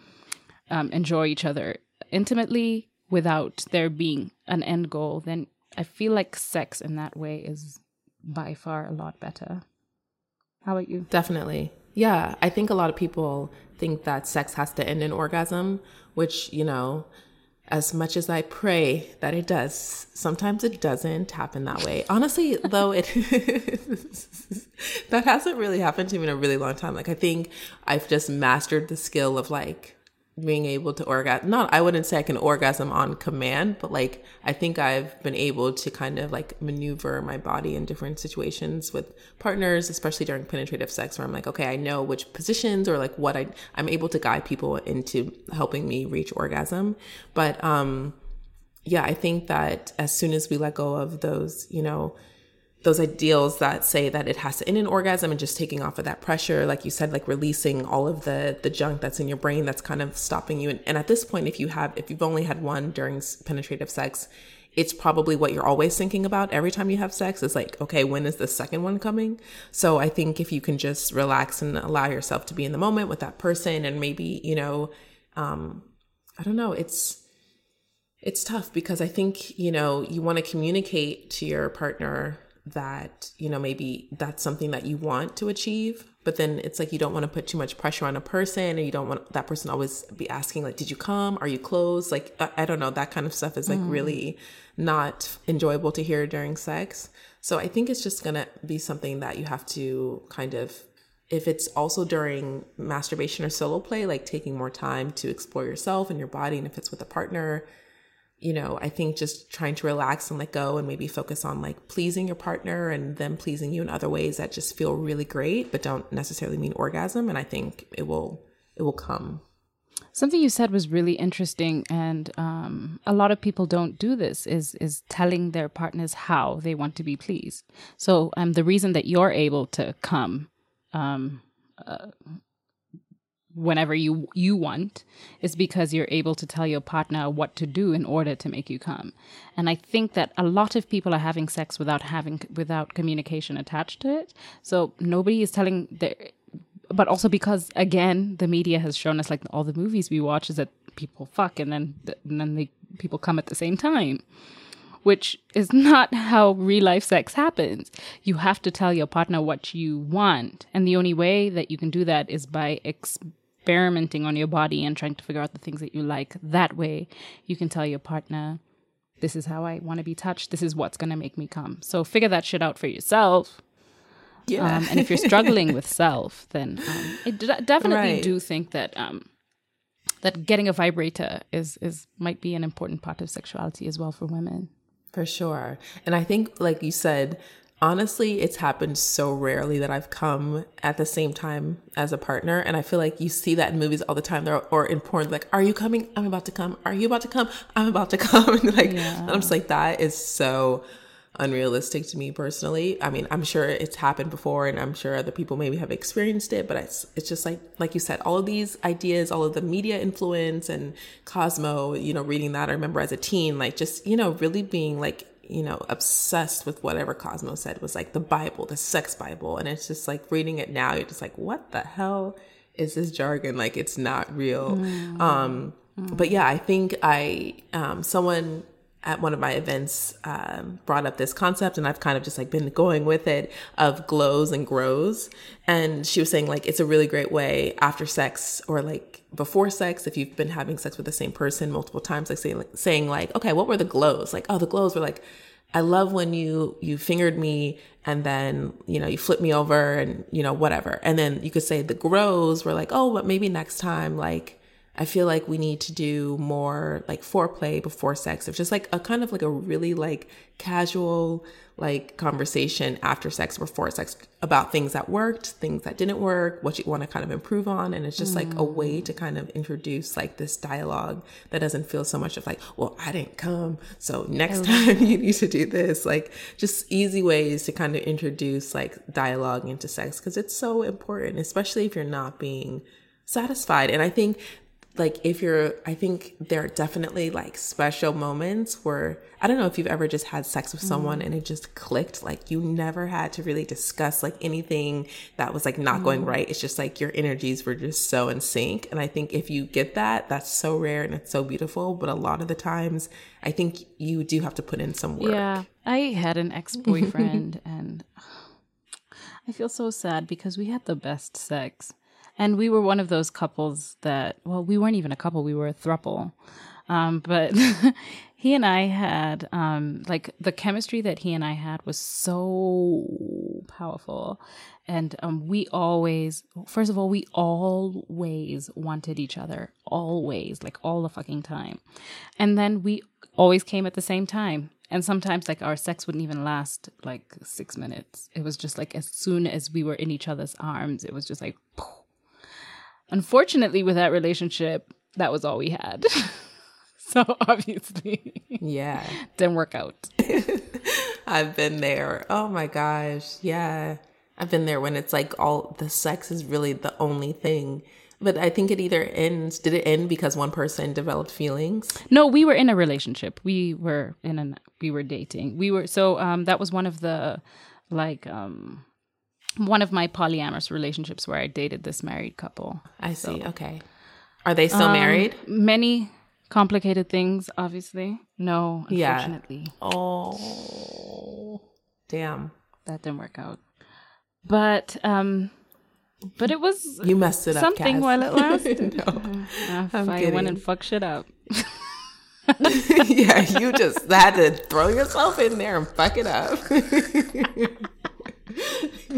um, enjoy each other intimately without there being an end goal, then I feel like sex in that way is by far a lot better. How about you?
Definitely. Yeah, I think a lot of people think that sex has to end in orgasm, which, you know, as much as I pray that it does, sometimes it doesn't happen that way. Honestly, though, it that hasn't really happened to me in a really long time. Like I think I've just mastered the skill of like being able to orgasm not i wouldn't say i can orgasm on command but like i think i've been able to kind of like maneuver my body in different situations with partners especially during penetrative sex where i'm like okay i know which positions or like what i i'm able to guide people into helping me reach orgasm. But um yeah i think that as soon as we let go of those you know those ideals that say that it has to end in orgasm and just taking off of that pressure like you said like releasing all of the the junk that's in your brain that's kind of stopping you. And, and at this point if you have if you've only had one during penetrative sex it's probably what you're always thinking about every time you have sex is like okay when is the second one coming? So i think if you can just relax and allow yourself to be in the moment with that person and maybe you know um i don't know it's it's tough because i think you know you want to communicate to your partner that you know maybe that's something that you want to achieve but then it's like you don't want to put too much pressure on a person and you don't want that person always be asking like did you come? Are you close? Like i, I don't know that kind of stuff is like mm. really not enjoyable to hear during sex. So i think it's just gonna be something that you have to kind of if it's also during masturbation or solo play like taking more time to explore yourself and your body and if it's with a partner you know, I think just trying to relax and let go and maybe focus on like pleasing your partner and them pleasing you in other ways that just feel really great, but don't necessarily mean orgasm. And I think it will, it will come.
Something you said was really interesting, and um, a lot of people don't do this. Is is telling their partners how they want to be pleased. So, um, the reason that you're able to come um, uh, whenever you you want is because you're able to tell your partner what to do in order to make you come and i think that a lot of people are having sex without having without communication attached to it so nobody is telling their but also because again the media has shown us like all the movies we watch is that people fuck and then and then they people come at the same time which is not how real life sex happens. You have to tell your partner what you want. And the only way that you can do that is by ex- experimenting on your body and trying to figure out the things that you like. That way, you can tell your partner, this is how I want to be touched. This is what's going to make me come. So figure that shit out for yourself. Yeah. Um, and if you're struggling with self, then um, I d- definitely right. do think that um, that getting a vibrator is is might be an important part of sexuality as well for women.
For sure. And I think, like you said, honestly, it's happened so rarely that I've come at the same time as a partner. And I feel like you see that in movies all the time or in porn, like, are you coming? I'm about to come. Are you about to come? I'm about to come. and like, yeah. I'm just like, that is so unrealistic to me personally. I mean, I'm sure it's happened before and I'm sure other people maybe have experienced it, but it's, it's just like, like you said, all of these ideas, all of the media influence and Cosmo, you know, reading that, I remember as a teen, like just, you know, really being like you know, obsessed with whatever Cosmo said was like the Bible, the sex Bible. And it's just like reading it now, you're just like, what the hell is this jargon? Like it's not real. Mm. Um, mm. but yeah, I think I, um, someone at one of my events um, brought up this concept and I've kind of just like been going with it of glows and grows. And she was saying like it's a really great way after sex or like before sex if you've been having sex with the same person multiple times like saying like, saying like okay what were the glows like oh the glows were like I love when you you fingered me and then you know you flip me over and you know whatever and then you could say the grows were like oh but maybe next time like I feel like we need to do more like foreplay before sex. It's just like a kind of like a really like casual like conversation after sex, before sex about things that worked, things that didn't work, what you want to kind of improve on. And it's just mm. like a way to kind of introduce like this dialogue that doesn't feel so much of like, well, I didn't come. So next time you need to do this. Like just easy ways to kind of introduce like dialogue into sex because it's so important, especially if you're not being satisfied. And I think like if you're i think there are definitely like special moments where i don't know if you've ever just had sex with someone mm. and it just clicked. Like you never had to really discuss like anything that was like not mm. going right. It's just like your energies were just so in sync. And i think if you get that that's so rare and it's so beautiful. But a lot of the times i think you do have to put in some work.
Yeah. I had an ex-boyfriend and i feel so sad because we had the best sex and we were one of those couples that, well, we weren't even a couple, we were a thruple. Um, but he and I had, um, like, the chemistry that he and I had was so powerful. And um, we always, first of all, we always wanted each other, always, like all the fucking time. And then we always came at the same time. And sometimes, like, our sex wouldn't even last like six minutes. It was just like as soon as we were in each other's arms, it was just like, poof, Unfortunately, with that relationship, that was all we had. so obviously,
yeah,
didn't work out.
I've been there. Oh my gosh. Yeah. I've been there when it's like all the sex is really the only thing. But I think it either ends. Did it end because one person developed feelings?
No, we were in a relationship. We were in an. We were dating. We were so. Um, that was one of the, like, um, one of my polyamorous relationships where I dated this married couple.
I see. So, okay. Are they still um, married?
Many complicated things, obviously. No, unfortunately.
Yeah. Oh, damn.
That didn't work out. But um, but it was
you messed it
up something while it lasted.
no,
uh, I'm I kidding. went and fucked shit up.
yeah, you just had to throw yourself in there and fuck it up.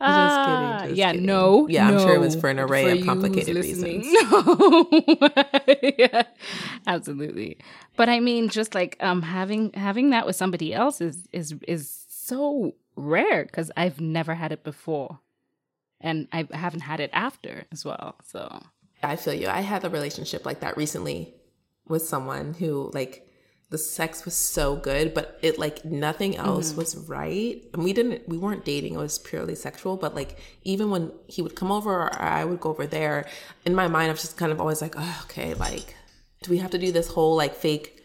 just kidding. Just yeah, kidding. no.
Yeah,
I'm
sure it was for an array of complicated reasons.
No. yeah, absolutely. But I mean, just like um having having that with somebody else is is is so rare because I've never had it before, and I haven't had it after as well. So
I feel you. I had a relationship like that recently with someone who like the sex was so good, but it like nothing else mm-hmm. was right. And we didn't, we weren't dating. It was purely sexual. But like even when he would come over or I would go over there, in my mind, I was just kind of always like, oh, okay, like, do we have to do this whole like fake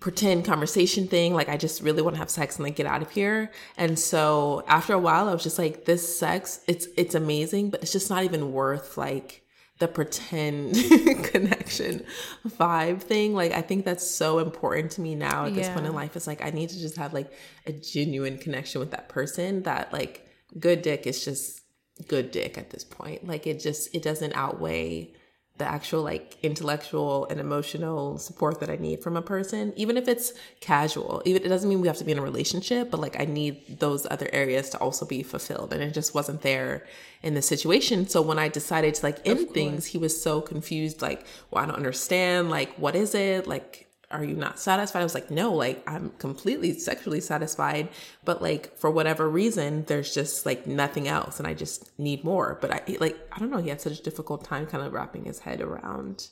pretend conversation thing? Like, I just really want to have sex and like get out of here. And so after a while, I was just like, this sex, it's it's amazing, but it's just not even worth like the pretend connection vibe thing. Like I think that's so important to me now at this point in life. It's like I need to just have like a genuine connection with that person that like good dick is just good dick at this point. Like it just it doesn't outweigh the actual like intellectual and emotional support that I need from a person, even if it's casual. Even it doesn't mean we have to be in a relationship, but like I need those other areas to also be fulfilled. And it just wasn't there in the situation. So when I decided to like end things, he was so confused, like, well, I don't understand. Like, what is it? Like, are you not satisfied? I was like, no, like I'm completely sexually satisfied, but like for whatever reason, there's just like nothing else and I just need more. But I like, I don't know, he had such a difficult time kind of wrapping his head around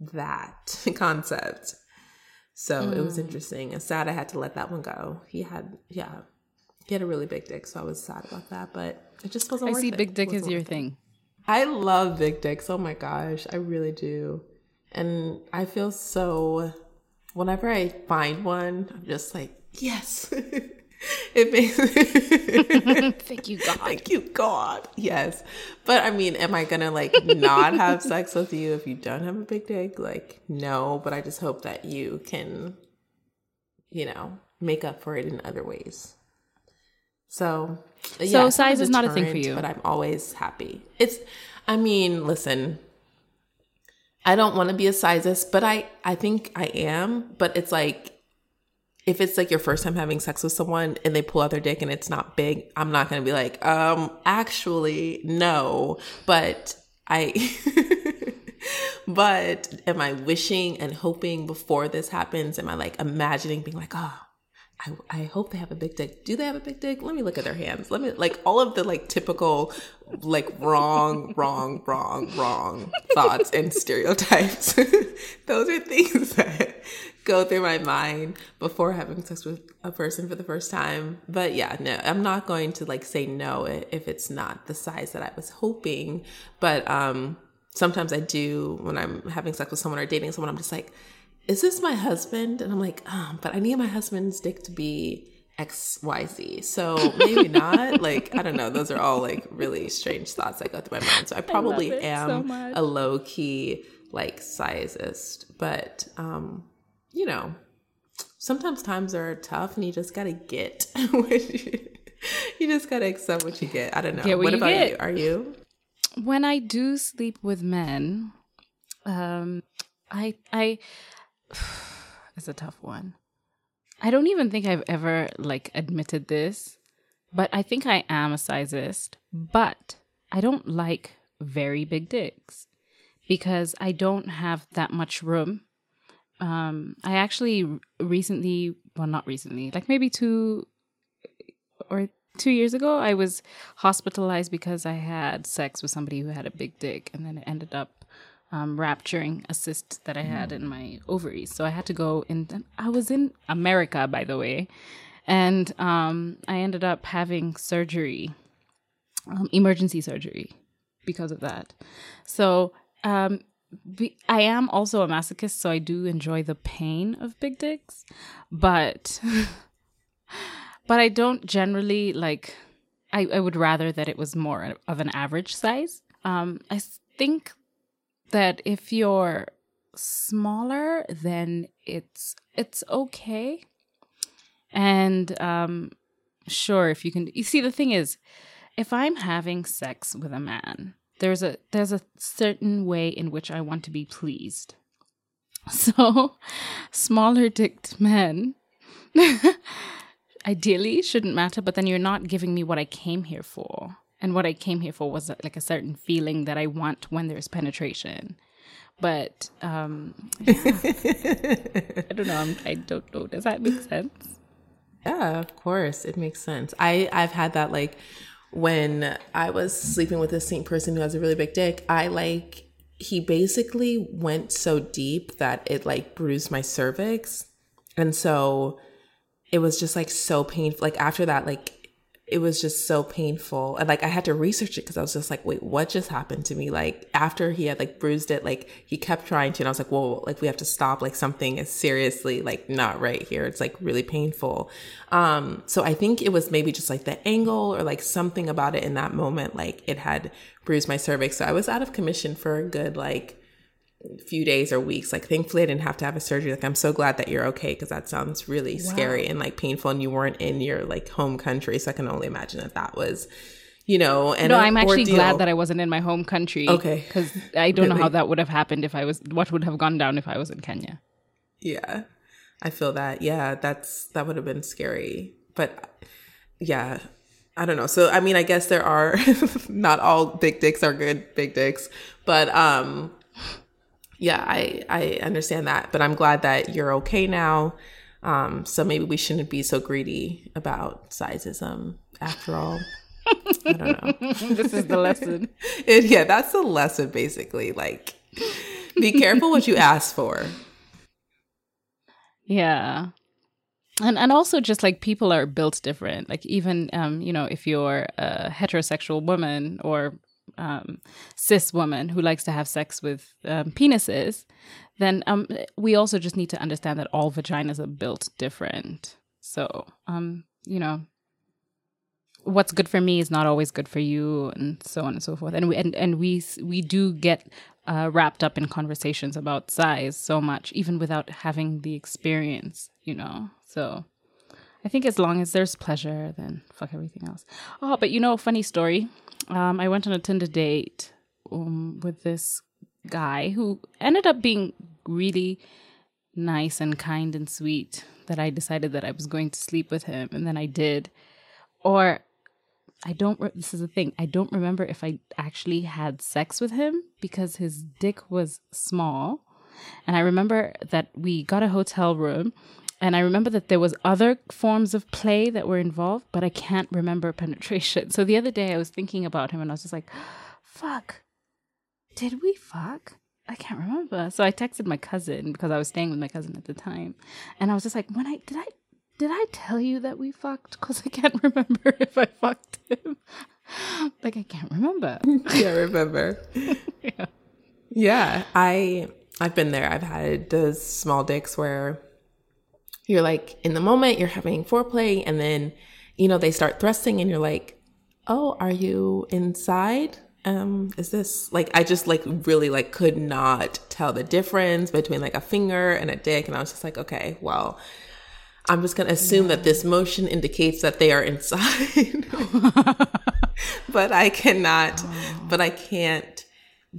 that concept. So mm. it was hmm. interesting and sad I had to let that one go. He had, yeah, he had a really big dick. So I was sad about that, but it just wasn't I
see big dick as your thing.
I love big dicks. Oh my gosh. I really do. And I feel so whenever I find one, I'm just like, yes. it makes
thank you god.
Thank you god. Yes. But i mean am i gonna like not have sex with you if you don't have a big dick? Like no but i just hope that you can you know make up for it in other ways. So
so yeah, size is not a thing for you.
but i'm always happy. It's i mean listen I don't want to be a sizist, but I I think I am, but it's like if it's like your first time having sex with someone and they pull out their dick and it's not big, I'm not to be like, um, actually, no. But I, but am I wishing and hoping before this happens? Am I like imagining being like, oh, I, I hope they have a big dick. Do they have a big dick? Let me look at their hands. Let me like all of the like typical like wrong, wrong, wrong, wrong thoughts and stereotypes. Those are things that go through my mind before having sex with a person for the first time. But yeah, no, I'm not going to like say no if it's not the size that I was hoping. But um sometimes I do when I'm having sex with someone or dating someone, I'm just like, is this my husband? And I'm like, oh, but I need my husband's dick to be XYZ. So maybe not. like, I don't know. Those are all like really strange thoughts that go through my mind. So I probably I am so a low key like sizist. But um, you know, sometimes times are tough and you just gotta get you just gotta accept what you get. I don't know. What, what about get. you? Are you?
When I do sleep with men, um I I it's a tough one. I don't even think I've ever like admitted this, but I think I am a sizist, but I don't like very big dicks because I don't have that much room. Um, I actually recently, well, not recently, like maybe two or two years ago, I was hospitalized because I had sex with somebody who had a big dick, and then it ended up um, rupturing a cyst that I had in my ovaries. So I had to go in. I was in America, by the way, and um, I ended up having surgery, um, emergency surgery, because of that. So um, be, I am also a masochist, so I do enjoy the pain of big dicks, but but I don't generally like. I, I would rather that it was more of an average size. Um, I think that if you're smaller, then it's it's okay. And um sure if you can you see the thing is if I'm having sex with a man, there's a there's a certain way in which I want to be pleased. So smaller dicked men ideally shouldn't matter, but then you're not giving me what I came here for. And what I came here for was like a certain feeling that I want when there's penetration. But um. I don't know. I'm, I do not know. Does that make sense?
Yeah, of course, it makes sense. I I've had that like when I was sleeping with this same person who has a really big dick. I like he basically went so deep that it like bruised my cervix, and so it was just like so painful. Like after that, like it was just so painful. And like I had to research it because I was just like, wait, what just happened to me? Like after he had like bruised it, like he kept trying to, and I was like, whoa, like we have to stop. Like something is seriously like not right here. It's like really painful. Um, so I think it was maybe just like the angle or like something about it in that moment, like it had bruised my cervix. So I was out of commission for a good like few days or weeks. Like, thankfully, I didn't have to have a surgery. Like, I'm so glad that you're okay because that sounds really wow. scary and like painful, and you weren't in your like home country. So I can only imagine that that was, you know. And
no, I'm actually ordeal. glad that I wasn't in my home country.
Okay,
because I don't really? know how that would have happened if I was. What would have gone down if I was in Kenya?
Yeah, I feel that. Yeah, that's that would have been scary. But yeah, I don't know. So I mean, I guess there are not all big dicks are good big dicks, but um yeah, I I understand that, but I'm glad that you're okay now. Um, so maybe we shouldn't be so greedy about sizism after all. I don't know.
this is the lesson.
it, yeah, that's the lesson basically. Like, be careful what you ask for.
Yeah. And and also just like people are built different. Like even um, you know, if you're a heterosexual woman or um, cis woman who likes to have sex with um, penises, then um, we also just need to understand that all vaginas are built different. So, um, you know, what's good for me is not always good for you, and so on and so forth. And we and, and we we do get uh, wrapped up in conversations about size so much, even without having the experience. You know, so. I think as long as there's pleasure, then fuck everything else. Oh, but you know, funny story um, I went on a Tinder date um, with this guy who ended up being really nice and kind and sweet. that I decided that I was going to sleep with him and then I did. Or I don't, re- this is the thing, I don't remember if I actually had sex with him because his dick was small. And I remember that we got a hotel room and I remember that there was other forms of play that were involved, but I can't remember penetration. So the other day I was thinking about him and I was just like, fuck, did we fuck? I can't remember. So I texted my cousin because I was staying with my cousin at the time. And I was just like, when I did I did I tell you that we fucked? Because I can't remember if I fucked him. like I can't remember.
yeah, remember. yeah. Yeah. I I've been there. I've had those small dicks where you're like in the moment, you're having foreplay, and then, you know, they start thrusting and you're like, Oh, are you inside? um is this like i just like really like could not tell the difference between like a finger and a dick and i was just like okay well i'm just to assume yeah. that this motion indicates that they are inside but i cannot oh. but i can't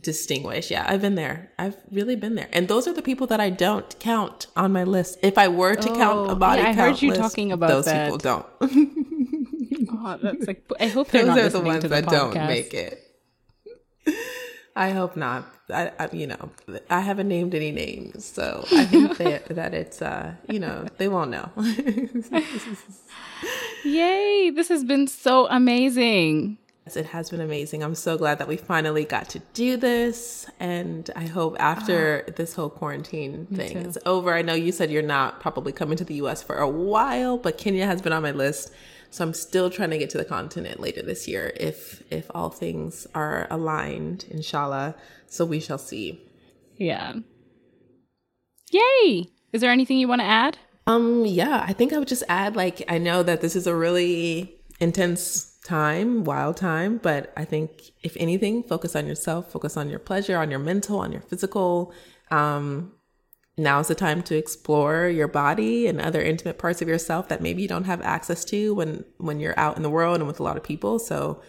distinguish yeah i've been there i've really been there and those are the people that i don't count on my list if i were to oh, count a body
yeah,
i
heard you
list,
talking about
those
that.
people don't
oh, that's like i hope they're
those are the ones
the
that
podcast.
don't make it I hope not. I, I, you know, I haven't named any names, so I think that that it's, uh, you know, they won't know.
Yay! This has been so amazing.
It has been amazing. I'm so glad that we finally got to do this, and I hope after oh, this whole quarantine thing is over. I know you said you're not probably coming to the U.S. for a while, but Kenya has been on my list so I'm still trying to get to the continent later this year if if all things are aligned, inshallah. So we shall see.
Yeah. Yay! Is there anything you want to add?
Um yeah, I think I would just add like I know that this is a really intense time, wild time, but I think if anything, focus on yourself, focus on your pleasure, on your mental, on your physical. Um now's the time to explore your body and other intimate parts of yourself that maybe you don't have access to when when you're out in the world and with a lot of people. So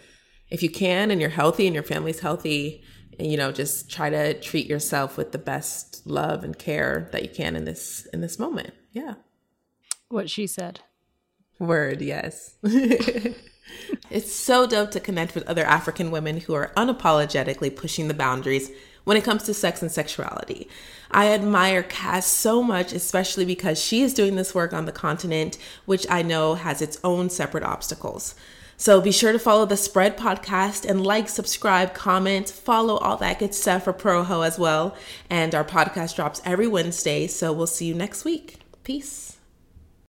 if you can and you're healthy and your family's healthy you know just try to treat yourself with the best love and care that you can in this in this moment. Yeah.
What she said.
Word yes it's so dope to connect with other african women who are unapologetically pushing the boundaries when it comes to sex and sexuality. I admire Cass so much, especially because she is doing this work on the continent, which I know has its own separate obstacles. So be sure to follow the Spread podcast and like, subscribe, comment, follow all that good stuff for Proho as well. And our podcast drops every Wednesday. So we'll see you next week. Peace.